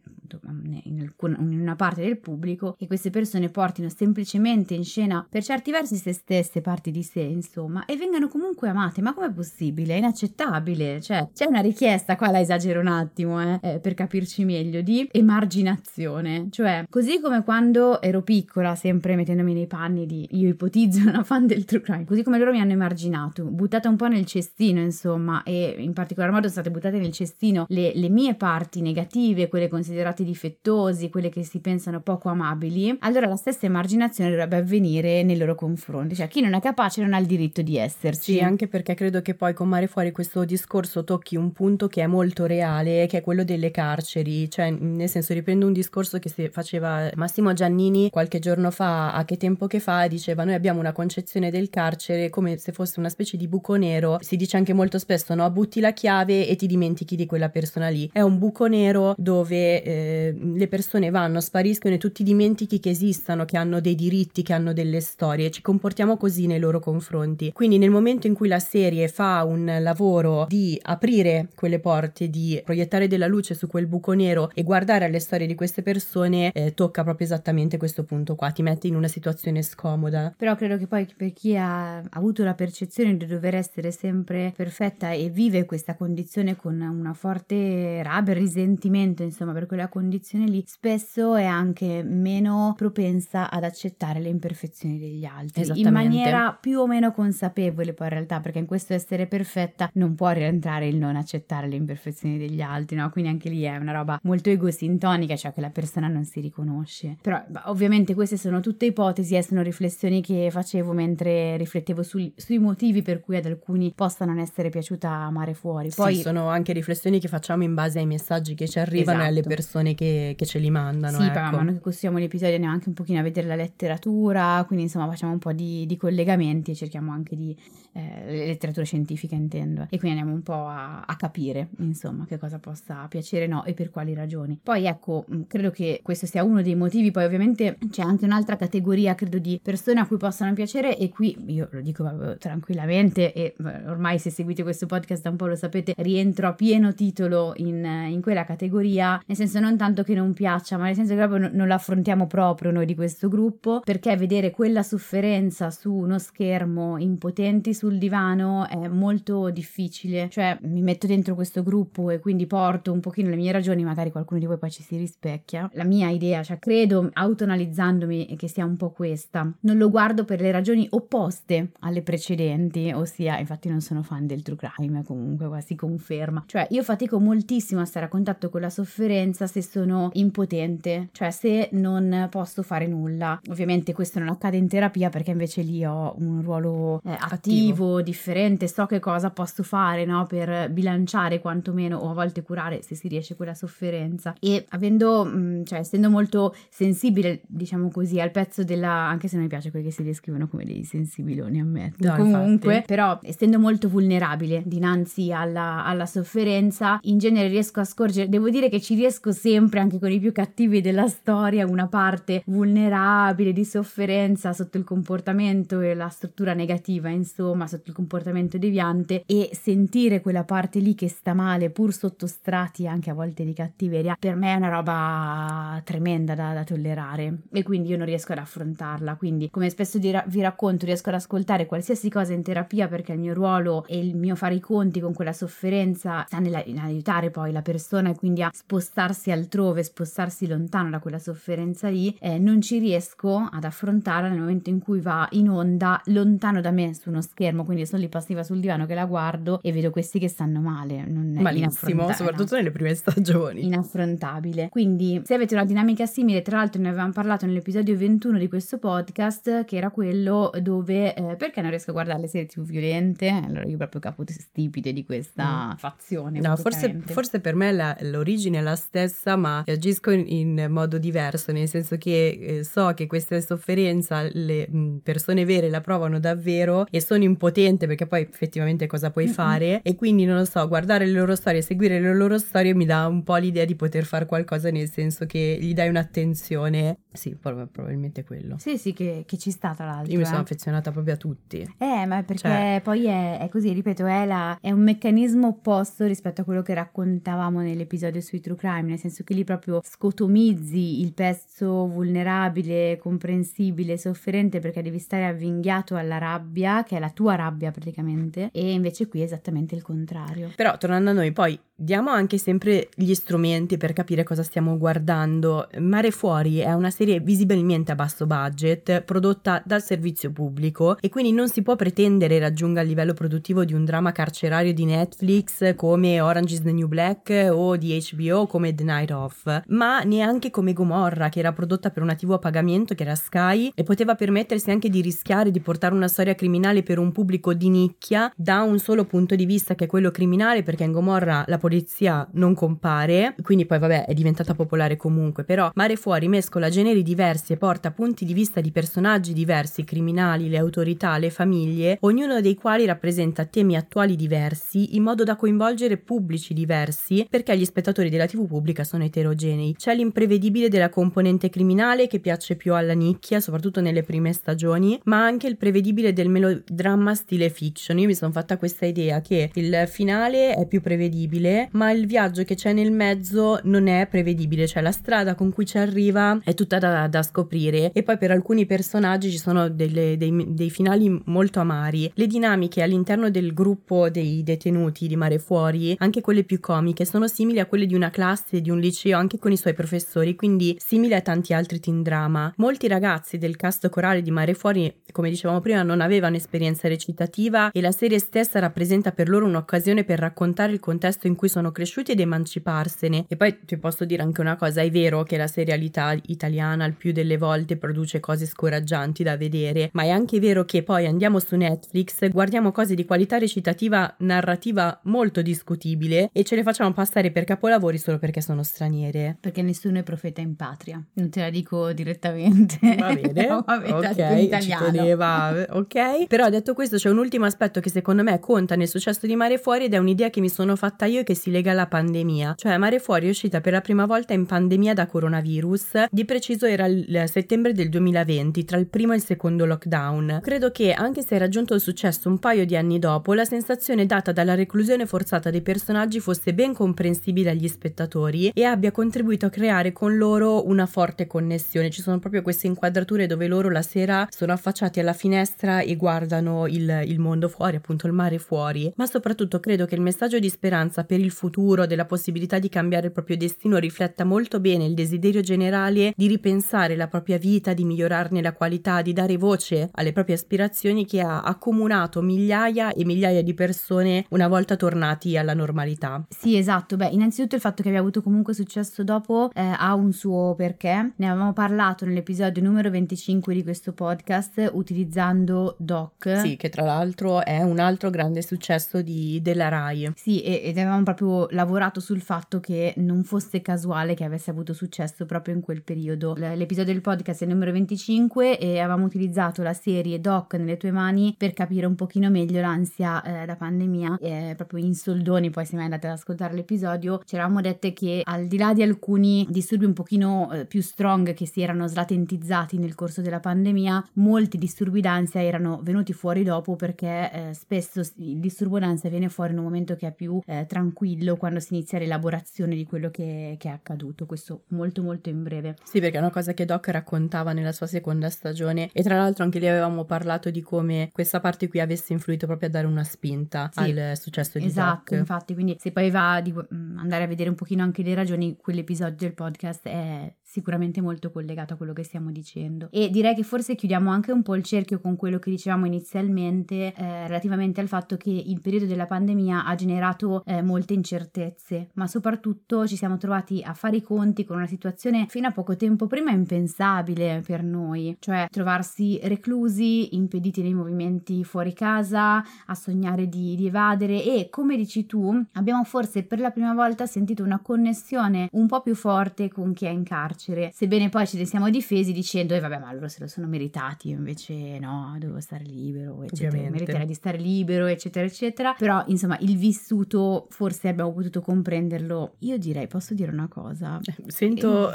in, alcuna, in una parte del pubblico che queste persone portino semplicemente in scena per certi versi se stesse, parti di sé, insomma, e vengano comunque amate. Ma com'è possibile? È inaccettabile. Cioè, c'è una richiesta, qua la esagero un attimo, eh, eh, per capirci meglio, di emarginazione. Cioè, così come quando ero piccola, sempre mettendomi nei panni di io ipotizzo una fan del true crime, così come loro mi hanno emarginato, buttata un po' nel cestino, insomma, e in particolar modo sono state buttate nel cestino le, le mie parti negative, quelle considerate difettosi, quelle che si pensano poco amabili, allora la stessa emarginazione dovrebbe avvenire nei loro confronti. Cioè, chi non è capace non ha il diritto di esserci. Sì, anche perché credo che poi con Mare Fuori questo discorso tocchi un punto che è molto reale, che è quello delle carceri. Cioè, nel senso, riprendo un discorso che si faceva Massimo Giannini qualche giorno fa, a che tempo che fa, diceva: Noi abbiamo una concezione del carcere come se fosse una specie di buco nero. Si dice anche molto spesso: no, butti la chiave e ti dimentichi di quella persona lì. È un buco nero dove eh, le persone vanno, spariscono e tu ti dimentichi che esistano, che hanno dei diritti, che hanno delle storie. Ci comportiamo così nei loro confronti. Quindi, nel momento in cui la serie fa un lavoro di aprire quelle porte, di proiettare della luce su quel buco nero e guardare alle storie di queste persone, eh, tocca proprio esattamente questo punto qua, ti mette in una situazione scomoda. Però credo che poi per chi ha avuto la percezione di dover essere sempre perfetta e vive questa condizione con una forte rabbia, risentimento, insomma, per quella condizione lì, spesso è anche meno propensa ad accettare le imperfezioni degli altri in maniera più o meno consapevole poi in realtà perché in questo essere perfetta non può rientrare il non accettare le imperfezioni degli altri no quindi anche lì è una roba molto egosintonica cioè che la persona non si riconosce però ovviamente queste sono tutte ipotesi e sono riflessioni che facevo mentre riflettevo sui, sui motivi per cui ad alcuni possa non essere piaciuta amare fuori poi sì, sono anche riflessioni che facciamo in base ai messaggi che ci arrivano esatto. e alle esatto. Persone che, che ce li mandano sì ecco. man mano che costruiamo gli episodi andiamo anche un pochino a vedere la letteratura quindi insomma facciamo un po' di, di collegamenti e cerchiamo anche di eh, letteratura scientifica intendo. E quindi andiamo un po' a, a, capire insomma che cosa possa piacere no e per quali ragioni. Poi ecco mm, credo che questo sia uno dei motivi. Poi ovviamente c'è anche un'altra categoria credo di persone a cui possano piacere e qui io lo dico tranquillamente e ormai se seguite questo podcast da un po' lo sapete rientro a pieno titolo in, in quella categoria. Nel senso non tanto che non piaccia ma nel senso che proprio non, non l'affrontiamo proprio noi di questo gruppo perché vedere quella sofferenza su uno schermo impotenti sul divano è molto difficile, cioè mi metto dentro questo gruppo e quindi porto un pochino le mie ragioni, magari qualcuno di voi poi ci si rispecchia. La mia idea, cioè credo autoanalizzandomi che sia un po' questa. Non lo guardo per le ragioni opposte alle precedenti, ossia, infatti non sono fan del true crime, comunque qua si conferma. Cioè io fatico moltissimo a stare a contatto con la sofferenza se sono impotente, cioè se non posso fare nulla. Ovviamente questo non accade in terapia perché invece lì ho un ruolo eh, attivo, attivo, differente, so che cosa posso fare no? per bilanciare quantomeno o a volte curare se si riesce quella sofferenza e avendo, mm, cioè essendo molto sensibile diciamo così al pezzo della, anche se non mi piace quelli che si descrivono come dei sensibiloni ammetto, no, comunque infatti. però essendo molto vulnerabile dinanzi alla, alla sofferenza in genere riesco a scorgere, devo dire che ci riesco sempre anche con i più cattivi della storia una parte vulnerabile di sofferenza sotto il comportamento e la struttura negativa insomma sotto il comportamento deviante e sentire quella parte lì che sta male pur sotto strati anche a volte di cattiveria per me è una roba tremenda da, da tollerare. E quindi io non riesco ad affrontarla. Quindi come spesso vi racconto riesco ad ascoltare qualsiasi cosa in terapia perché il mio ruolo e il mio fare i conti con quella sofferenza sta nell'aiutare poi la persona e quindi a spostarsi al altrove, spostarsi lontano da quella sofferenza lì, eh, non ci riesco ad affrontarla nel momento in cui va in onda lontano da me su uno schermo, quindi sono lì passiva sul divano che la guardo e vedo questi che stanno male. Non Malissimo, soprattutto nelle prime stagioni. Inaffrontabile. Quindi se avete una dinamica simile, tra l'altro ne avevamo parlato nell'episodio 21 di questo podcast, che era quello dove eh, perché non riesco a guardare le serie più violente? Allora io proprio capo stipite di questa mm. fazione. No, forse, forse, per me la, l'origine è la stessa, ma agisco in, in modo diverso, nel senso che eh, so che questa sofferenza le mh, mm, persone vere la provano davvero e sono impotente perché poi effettivamente cosa puoi fare e quindi non lo so, guardare le loro storie, seguire le loro storie mi dà un po' l'idea di poter fare qualcosa nel senso che gli dai un'attenzione. Sì, probabilmente quello. Sì, sì, che, che ci sta tra l'altro. Io mi eh. sono affezionata proprio a tutti. Eh, ma perché cioè... poi è, è, così, ripeto, è, la, è un meccanismo opposto rispetto a quello che raccontavamo nell'episodio sui true crime, nel senso che lì proprio scotomizzi il pezzo vulnerabile, comprensibile, sofferente perché devi stare avvinghiato alla rabbia, che è la tua rabbia praticamente, e invece qui è esattamente il contrario. Però tornando a noi, poi diamo anche sempre gli strumenti per capire cosa stiamo guardando. Mare Fuori è una serie visibilmente a basso budget, prodotta dal servizio pubblico e quindi non si può pretendere raggiunga il livello produttivo di un dramma carcerario di Netflix come Orange is the New Black o di HBO come The Night Of, ma neanche come Gomorra che era prodotta per una TV a pagamento che era Sky e poteva permettersi anche di rischiare di portare una storia criminale per un pubblico di nicchia da un solo punto di vista che è quello criminale perché in Gomorra la polizia non compare, quindi poi vabbè è diventata popolare comunque, però Mare Fuori mescola generi diversi e porta punti di vista di personaggi diversi, criminali, le autorità, le famiglie, ognuno dei quali rappresenta temi attuali diversi in modo da coinvolgere pubblici diversi perché gli spettatori della TV pubblica sono eterogenei. C'è l'imprevedibile della componente criminale che piace più alla nicchia, soprattutto nelle prime stagioni, ma anche il prevedibile del melodramma stile fiction. Io mi sono fatta questa idea che il finale è più prevedibile ma il viaggio che c'è nel mezzo non è prevedibile, cioè la strada con cui ci arriva è tutta da, da scoprire e poi per alcuni personaggi ci sono delle, dei, dei, finali molto amari. Le dinamiche all'interno del gruppo dei detenuti di Mare Fuori, anche quelle più comiche, sono simili a quelle di una classe, di un liceo, anche con i suoi professori, quindi simili a tanti altri teen drama. Molti ragazzi del cast corale di Mare Fuori, come dicevamo prima, non avevano esperienza recitativa e la serie stessa rappresenta per loro un'occasione per raccontare il contesto in cui sono cresciuti ed emanciparsene. E poi ti posso dire anche una cosa, è vero che la serialità italiana il più delle volte produce cose scoraggianti da vedere, ma è anche vero che poi andiamo su Netflix, guardiamo cose di qualità recitativa narrativa molto discutibile e ce le facciamo passare per capolavori solo perché sono straniere. Perché nessuno è profeta in patria, non te la dico direttamente. Va bene, no, vabbè, ok, ci teneva, ok. Però detto questo c'è un ultimo aspetto che secondo me conta nel successo di Mare Fuori ed è un'idea che mi sono fatta io e che si lega alla pandemia, cioè Mare Fuori è uscita per la prima volta in pandemia da coronavirus, di preciso era il settembre del 2020, tra il primo e il secondo lockdown. Credo che, anche se è raggiunto il successo un paio di anni dopo, la sensazione data dalla reclusione forzata dei personaggi fosse ben comprensibile agli spettatori e abbia contribuito a creare con loro una forte connessione. Ci sono proprio queste inquadrature dove loro la sera sono affacciati alla finestra e guardano il, il mondo fuori, appunto il mare fuori, ma soprattutto credo che il messaggio di speranza per il futuro, della possibilità di cambiare il proprio destino, rifletta molto bene il desiderio generale di ripensare la propria vita, di migliorarne la qualità, di dare voce alle proprie aspirazioni che ha accomunato migliaia e migliaia di persone una volta tornati alla normalità. Sì, esatto. Beh, innanzitutto il fatto che abbia avuto comunque successo dopo eh, ha un suo perché. Ne avevamo parlato nell'episodio numero 25 di questo podcast utilizzando Doc. Sì, che tra l'altro è un altro grande successo di, della RAI. Sì, ed avevamo proprio lavorato sul fatto che non fosse casuale che avesse avuto successo proprio in quel periodo. L'episodio del podcast è il numero 25 e avevamo utilizzato la serie Doc nelle tue mani per capire un pochino meglio l'ansia eh, da pandemia. E proprio in soldoni, poi se mai andate ad ascoltare l'episodio, ci eravamo dette che al di là di alcuni disturbi un pochino eh, più strong che si erano slatentizzati nel corso della pandemia, molti disturbi d'ansia erano venuti fuori dopo perché eh, spesso il disturbo d'ansia viene fuori in un momento che è più eh, tranquillo quando si inizia l'elaborazione di quello che, che, è accaduto, questo molto molto in breve. Sì, perché è una cosa che Doc raccontava nella sua seconda stagione e tra l'altro anche lì avevamo parlato di come questa parte qui avesse influito proprio a dare una spinta sì, al successo di esatto, Doc. infatti, quindi se poi va di mm, andare a vedere un pochino anche le ragioni quell'episodio del podcast è sicuramente molto collegato a quello che stiamo dicendo. E direi che forse chiudiamo anche un po' il cerchio con quello che dicevamo inizialmente eh, relativamente al fatto che il periodo della pandemia ha generato eh, molte incertezze, ma soprattutto ci siamo trovati a fare i conti con una situazione fino a poco tempo prima impensabile per noi, cioè trovarsi reclusi, impediti nei movimenti fuori casa, a sognare di, di evadere e come dici tu abbiamo forse per la prima volta sentito una connessione un po' più forte con chi è in carcere carcere, sebbene poi ce ne siamo difesi dicendo, eh vabbè ma loro se lo sono meritati, io invece no, devo stare libero, eccetera, Ovviamente. meriterei di stare libero, eccetera, eccetera, però insomma il vissuto forse abbiamo potuto comprenderlo, io direi, posso dire una cosa? Sento,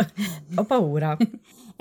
ho paura.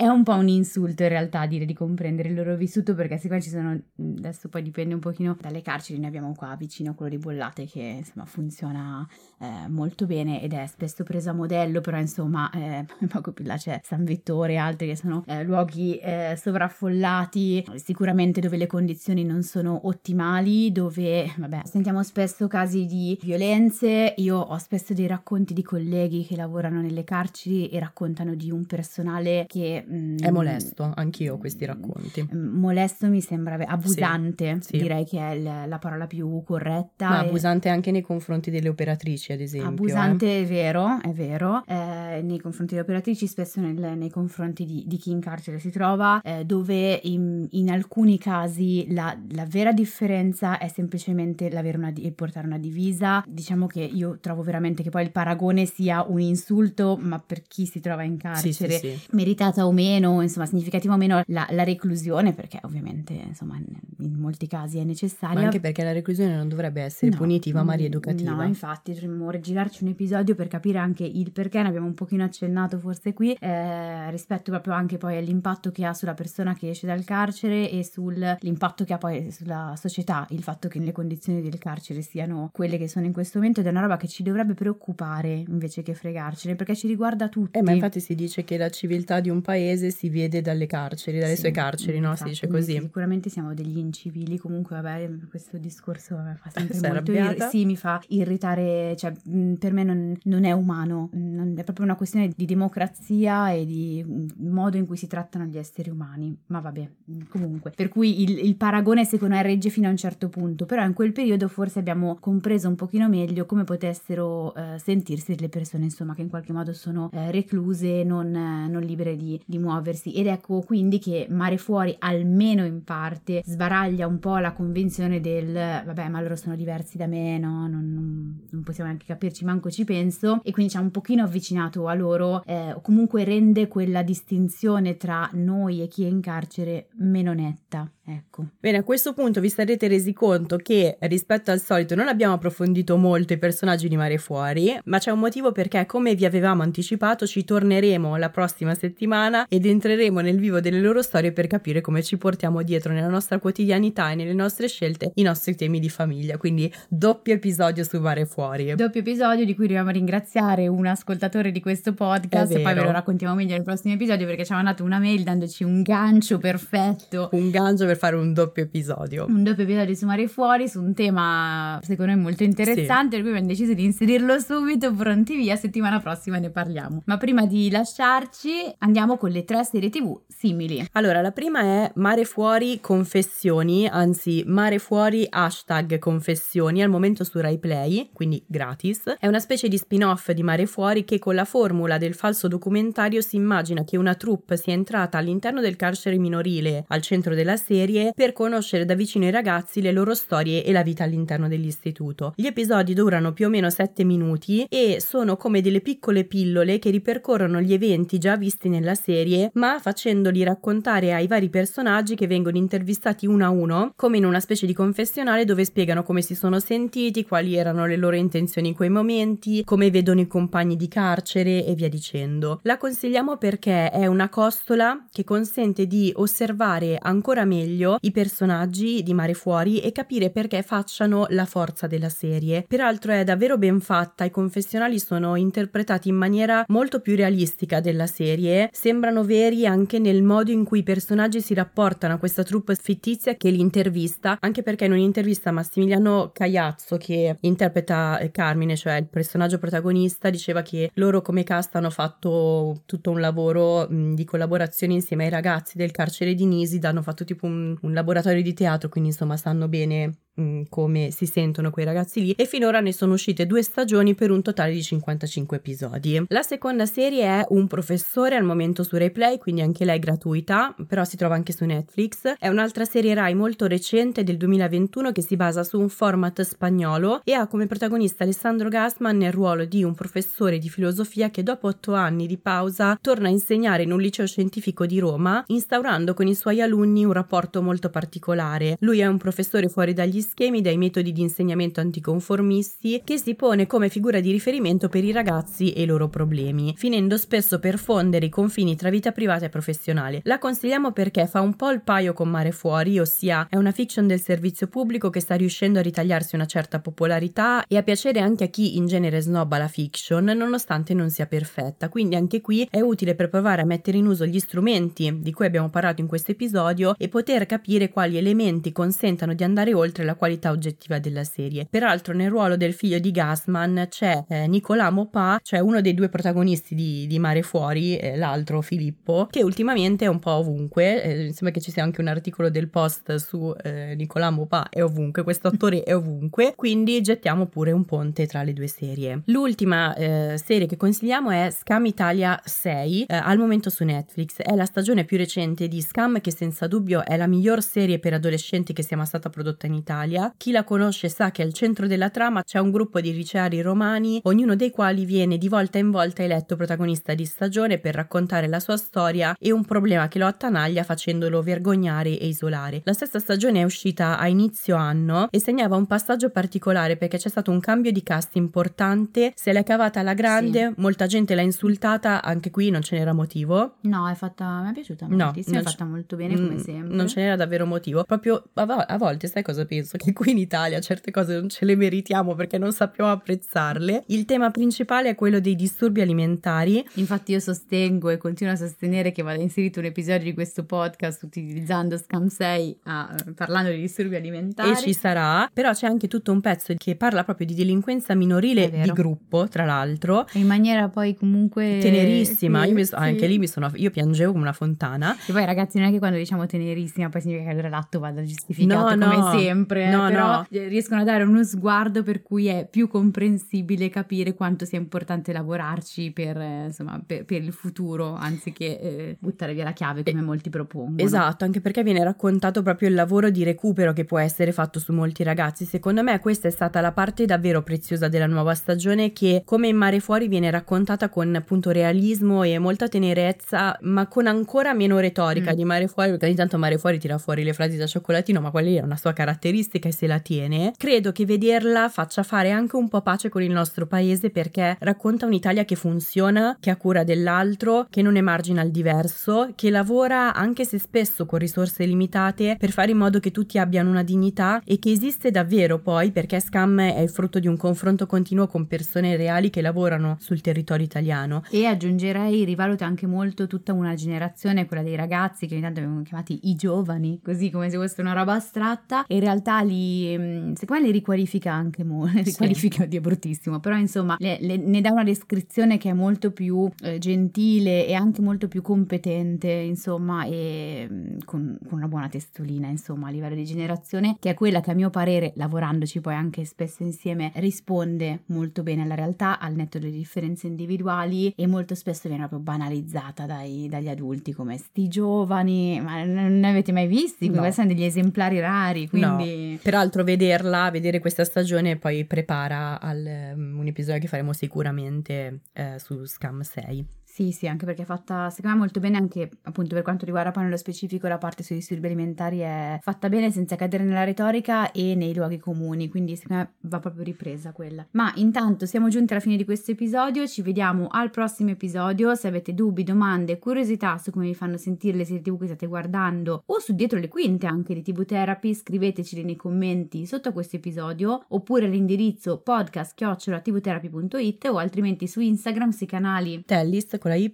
È un po' un insulto in realtà dire di comprendere il loro vissuto perché siccome ci sono, adesso poi dipende un pochino dalle carceri, ne abbiamo qua vicino quello di Bollate che insomma funziona eh, molto bene ed è spesso preso a modello, però insomma eh, poco più là c'è San Vittore e altri che sono eh, luoghi eh, sovraffollati, sicuramente dove le condizioni non sono ottimali, dove vabbè sentiamo spesso casi di violenze, io ho spesso dei racconti di colleghi che lavorano nelle carceri e raccontano di un personale che Mm, è molesto, anch'io ho questi racconti. Mm, molesto mi sembra abusante, sì, sì. direi che è l- la parola più corretta. Ma e... abusante anche nei confronti delle operatrici, ad esempio. Abusante eh. è vero, è vero, eh, nei confronti delle operatrici, spesso nel, nei confronti di, di, chi in carcere si trova, eh, dove in, in, alcuni casi la, la, vera differenza è semplicemente una, portare una divisa. Diciamo che io trovo veramente che poi il paragone sia un insulto, ma per chi si trova in carcere, sì, meritata o meno, insomma, significativa o meno la, la, reclusione, perché ovviamente, insomma, in, molti casi è necessaria. Ma anche perché la reclusione non dovrebbe essere no, punitiva, ma rieducativa. No, infatti, dovremmo rigirarci un episodio per capire anche il perché, ne abbiamo un pochino accennato forse qui, eh, rispetto proprio anche poi all'impatto che ha sulla persona che esce dal carcere e sull'impatto che ha poi sulla società, il fatto che le condizioni del carcere siano quelle che sono in questo momento ed è una roba che ci dovrebbe preoccupare invece che fregarcene, perché ci riguarda tutti. Eh, ma infatti si dice che la civiltà di un paese si vede dalle carceri, dalle sì, sue carceri, no? Si dice così. Sicuramente siamo degli incivili, comunque vabbè, questo discorso mi fa sempre Sei molto ir- sì, mi fa irritare, cioè per me non, non è umano, non, è proprio una questione di democrazia e di modo in cui si trattano gli esseri umani, ma vabbè, comunque. Per cui il, il paragone secondo me regge fino a un certo punto, però in quel periodo forse abbiamo compreso un pochino meglio come potessero eh, sentirsi le persone, insomma, che in qualche modo sono eh, recluse, non, eh, non libere di, di muoversi ed ecco quindi che Mare Fuori almeno in parte sbaraglia un po' la convinzione del vabbè ma loro sono diversi da me no non, non possiamo neanche capirci manco ci penso e quindi ci ha un pochino avvicinato a loro eh, o comunque rende quella distinzione tra noi e chi è in carcere meno netta Ecco. Bene, a questo punto vi sarete resi conto che rispetto al solito non abbiamo approfondito molto i personaggi di Mare Fuori, ma c'è un motivo perché, come vi avevamo anticipato, ci torneremo la prossima settimana ed entreremo nel vivo delle loro storie per capire come ci portiamo dietro nella nostra quotidianità e nelle nostre scelte i nostri temi di famiglia. Quindi doppio episodio su Mare Fuori. Doppio episodio di cui dobbiamo ringraziare un ascoltatore di questo podcast e poi ve lo raccontiamo meglio nel prossimo episodio perché ci ha mandato una mail dandoci un gancio perfetto. Un gancio per fare un doppio episodio. Un doppio episodio su Mare Fuori, su un tema secondo me molto interessante, sì. per cui abbiamo deciso di inserirlo subito, pronti via, settimana prossima ne parliamo. Ma prima di lasciarci andiamo con le tre serie tv simili. Allora, la prima è Mare Fuori Confessioni, anzi Mare Fuori hashtag Confessioni, al momento su Rai Play, quindi gratis. È una specie di spin-off di Mare Fuori che con la formula del falso documentario si immagina che una troupe sia entrata all'interno del carcere minorile al centro della serie per conoscere da vicino i ragazzi, le loro storie e la vita all'interno dell'istituto. Gli episodi durano più o meno 7 minuti e sono come delle piccole pillole che ripercorrono gli eventi già visti nella serie, ma facendoli raccontare ai vari personaggi che vengono intervistati uno a uno, come in una specie di confessionale dove spiegano come si sono sentiti, quali erano le loro intenzioni in quei momenti, come vedono i compagni di carcere e via dicendo. La consigliamo perché è una costola che consente di osservare ancora meglio i personaggi di Mare Fuori e capire perché facciano la forza della serie. Peraltro è davvero ben fatta, i confessionali sono interpretati in maniera molto più realistica della serie, sembrano veri anche nel modo in cui i personaggi si rapportano a questa troupe fittizia che li intervista, anche perché in un'intervista Massimiliano Cagliazzo che interpreta Carmine, cioè il personaggio protagonista, diceva che loro come cast hanno fatto tutto un lavoro di collaborazione insieme ai ragazzi del carcere di Nisida, hanno fatto tipo un, un laboratorio di teatro, quindi insomma sanno bene Mm, come si sentono quei ragazzi lì e finora ne sono uscite due stagioni per un totale di 55 episodi. La seconda serie è Un professore al momento su RaiPlay, quindi anche lei gratuita, però si trova anche su Netflix. È un'altra serie Rai molto recente del 2021 che si basa su un format spagnolo e ha come protagonista Alessandro Gassman nel ruolo di un professore di filosofia che dopo otto anni di pausa torna a insegnare in un liceo scientifico di Roma, instaurando con i suoi alunni un rapporto molto particolare. Lui è un professore fuori dagli schemi dai metodi di insegnamento anticonformisti che si pone come figura di riferimento per i ragazzi e i loro problemi, finendo spesso per fondere i confini tra vita privata e professionale. La consigliamo perché fa un po' il paio con Mare Fuori, ossia è una fiction del servizio pubblico che sta riuscendo a ritagliarsi una certa popolarità e a piacere anche a chi in genere snobba la fiction, nonostante non sia perfetta. Quindi anche qui è utile per provare a mettere in uso gli strumenti di cui abbiamo parlato in questo episodio e poter capire quali elementi consentano di andare oltre la qualità oggettiva della serie. Peraltro nel ruolo del figlio di Gassman c'è eh, Nicolas Mopa, cioè uno dei due protagonisti di, di Mare Fuori, eh, l'altro Filippo, che ultimamente è un po' ovunque, eh, sembra che ci sia anche un articolo del post su eh, Nicolas Mopa, è ovunque, questo attore è ovunque, quindi gettiamo pure un ponte tra le due serie. L'ultima eh, serie che consigliamo è Scam Italia 6, eh, al momento su Netflix, è la stagione più recente di Scam che senza dubbio è la miglior serie per adolescenti che sia mai stata prodotta in Italia Italia. Chi la conosce sa che al centro della trama c'è un gruppo di liceari romani, ognuno dei quali viene di volta in volta eletto protagonista di stagione per raccontare la sua storia e un problema che lo attanaglia facendolo vergognare e isolare. La stessa stagione è uscita a inizio anno e segnava un passaggio particolare perché c'è stato un cambio di cast importante, se l'è cavata alla grande, sì. molta gente l'ha insultata, anche qui non ce n'era motivo. No, è fatta, mi è piaciuta moltissimo, no, è fatta molto bene come mm, sempre. Non ce n'era davvero motivo, proprio a, a volte sai cosa penso? Che qui in Italia certe cose non ce le meritiamo perché non sappiamo apprezzarle. Il tema principale è quello dei disturbi alimentari. Infatti io sostengo e continuo a sostenere che vada inserito un episodio di questo podcast utilizzando Scam 6 a, eh, parlando di disturbi alimentari. E ci sarà, però c'è anche tutto un pezzo che parla proprio di delinquenza minorile di gruppo, tra l'altro. In maniera poi comunque... Tenerissima, sì, io sì. anche lì mi sono, io piangevo come una fontana. E poi ragazzi non è che quando diciamo tenerissima poi significa che allora l'atto vada giustificato no, come no. sempre no, però no. riescono a dare uno sguardo per cui è più comprensibile capire quanto sia importante lavorarci per, eh, insomma, per, per il futuro, anziché eh, buttare via la chiave come eh, molti propongono. Esatto, anche perché viene raccontato proprio il lavoro di recupero che può essere fatto su molti ragazzi. Secondo me questa è stata la parte davvero preziosa della nuova stagione che come in Mare Fuori viene raccontata con appunto realismo e molta tenerezza, ma con ancora meno retorica mm. di Mare Fuori, perché ogni tanto Mare Fuori tira fuori le frasi da cioccolatino, ma quella è una sua caratteristica e se la tiene, credo che vederla faccia fare anche un po' pace con il nostro paese perché racconta un'Italia che funziona, che ha cura dell'altro, che non emargina il diverso, che lavora anche se spesso con risorse limitate per fare in modo che tutti abbiano una dignità e che esiste davvero poi perché Scam è il frutto di un confronto continuo con persone reali che lavorano sul territorio italiano. E aggiungerei, rivaluta anche molto tutta una generazione, quella dei ragazzi che ogni tanto vengono chiamati i giovani, così come se fosse una roba astratta, e in realtà li Ehm, secondo me le riqualifica anche molto, riqualifica sì. oddio bruttissimo, però insomma le, le, ne dà una descrizione che è molto più eh, gentile e anche molto più competente, insomma, e mm, con, con, una buona testolina, insomma, a livello di generazione, che è quella che a mio parere, lavorandoci poi anche spesso insieme, risponde molto bene alla realtà, al netto delle differenze individuali e molto spesso viene proprio banalizzata dai, dagli adulti come sti giovani, ma non ne avete mai visti? No. Questi sono degli esemplari rari, quindi... No. Peraltro vederla, vedere questa stagione poi prepara al, um, un episodio che faremo sicuramente eh, su Scam 6. Sì, sì, anche perché è fatta secondo me molto bene anche appunto per quanto riguarda poi nello specifico la parte sui disturbi alimentari è fatta bene senza cadere nella retorica e nei luoghi comuni, quindi secondo me va proprio ripresa quella. Ma intanto siamo giunti alla fine di questo episodio, ci vediamo al prossimo episodio, se avete dubbi, domande, curiosità su come vi fanno sentire le serie tv che state guardando o su dietro le quinte anche di TV Therapy, scriveteceli nei commenti sotto questo episodio oppure all'indirizzo podcast-tvtherapy.it o altrimenti su Instagram sui canali Tellist con la Y.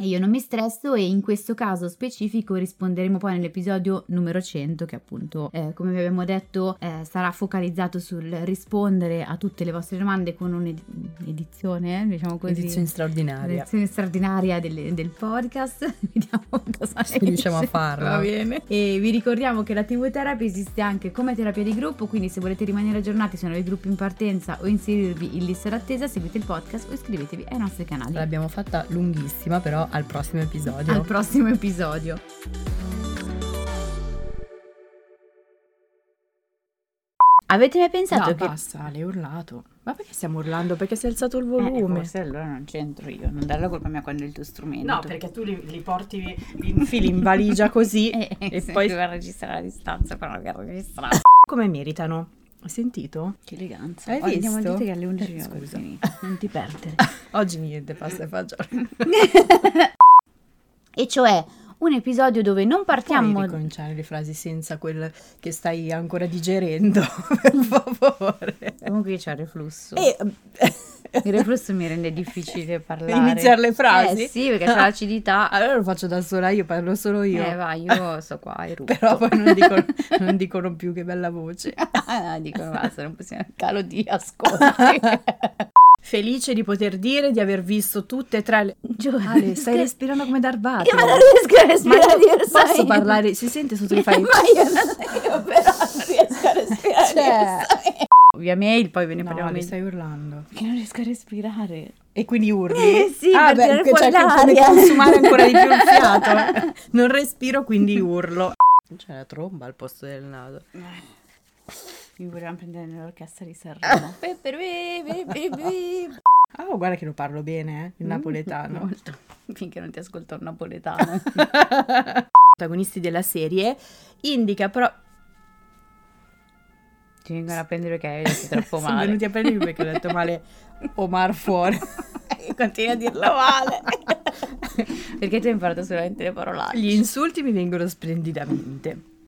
E io non mi stresso e in questo caso specifico risponderemo poi nell'episodio numero 100 che appunto eh, come vi abbiamo detto eh, sarà focalizzato sul rispondere a tutte le vostre domande con un'edizione, diciamo così. Edizione straordinaria. Edizione straordinaria del, del podcast. Vediamo cosa Se riusciamo a farla. Va bene. E vi ricordiamo che la TV Therapy esiste anche come terapia di gruppo, quindi se volete rimanere aggiornati su nuovi gruppi in partenza o inserirvi in lista d'attesa, seguite il podcast o iscrivetevi ai nostri canali. L'abbiamo fatta lunghissima, però al prossimo episodio. Al prossimo episodio. Avete mai pensato no, che basta, l'hai urlato. Ma perché stiamo urlando? Perché si è alzato il Eh, volume. forse allora non c'entro io, non dare la colpa mia quando è il tuo strumento. No, perché tu li, li porti, li infili in valigia così e, e se poi doveva registrare a distanza, però che registrare. come meritano. Hai sentito? Che eleganza. Hai Oh, Andiamo a visto? dire che alle 11 Eh, scusa. Non ti perdere. Oggi niente, pasta e fagioli. e cioè un episodio dove non Puoi partiamo ricominciare le frasi senza quel che stai ancora digerendo, per favore. Comunque c'è il reflusso. E Il reflusso mi rende difficile parlare. iniziare le frasi? Eh sì, perché c'è l'acidità. Allora lo faccio da sola, io parlo solo io. Eh vai, io sto qua e rutto. Però poi non dicono, non dicono più che bella voce. Ah, dicono basta, non possiamo calo di ascolti. Felice di poter dire di aver visto tutte e tre le... Giù, Ale, stai respirando come Darth Vader. Io ma non riesco a Ma respirare io diversamente. posso parlare? Si sente sotto che fai... Ma io, non, io però non riesco a respirare Cioè-. Via mail, poi ve ne No, parliamo meglio. stai urlando. Che non riesco a respirare. E quindi urli? Eh, sì, ah, per beh, fuori c'è che come consumare ancora di più il fiato. Non respiro, quindi urlo. C'è la tromba al posto del naso. Mi volevamo prendere nell'orchestra di Sanremo. Ah, oh, guarda che lo parlo bene, eh, il napoletano. Molto. Finché non ti ascolto il napoletano. protagonisti della serie indica però Ti vengono a prendere che hai detto troppo sono male. venuti a prendermi perché ho detto male Omar fuori Continui a dirlo male. Perché tu hai imparato solamente le parolacce. gli insulti mi vengono splendidamente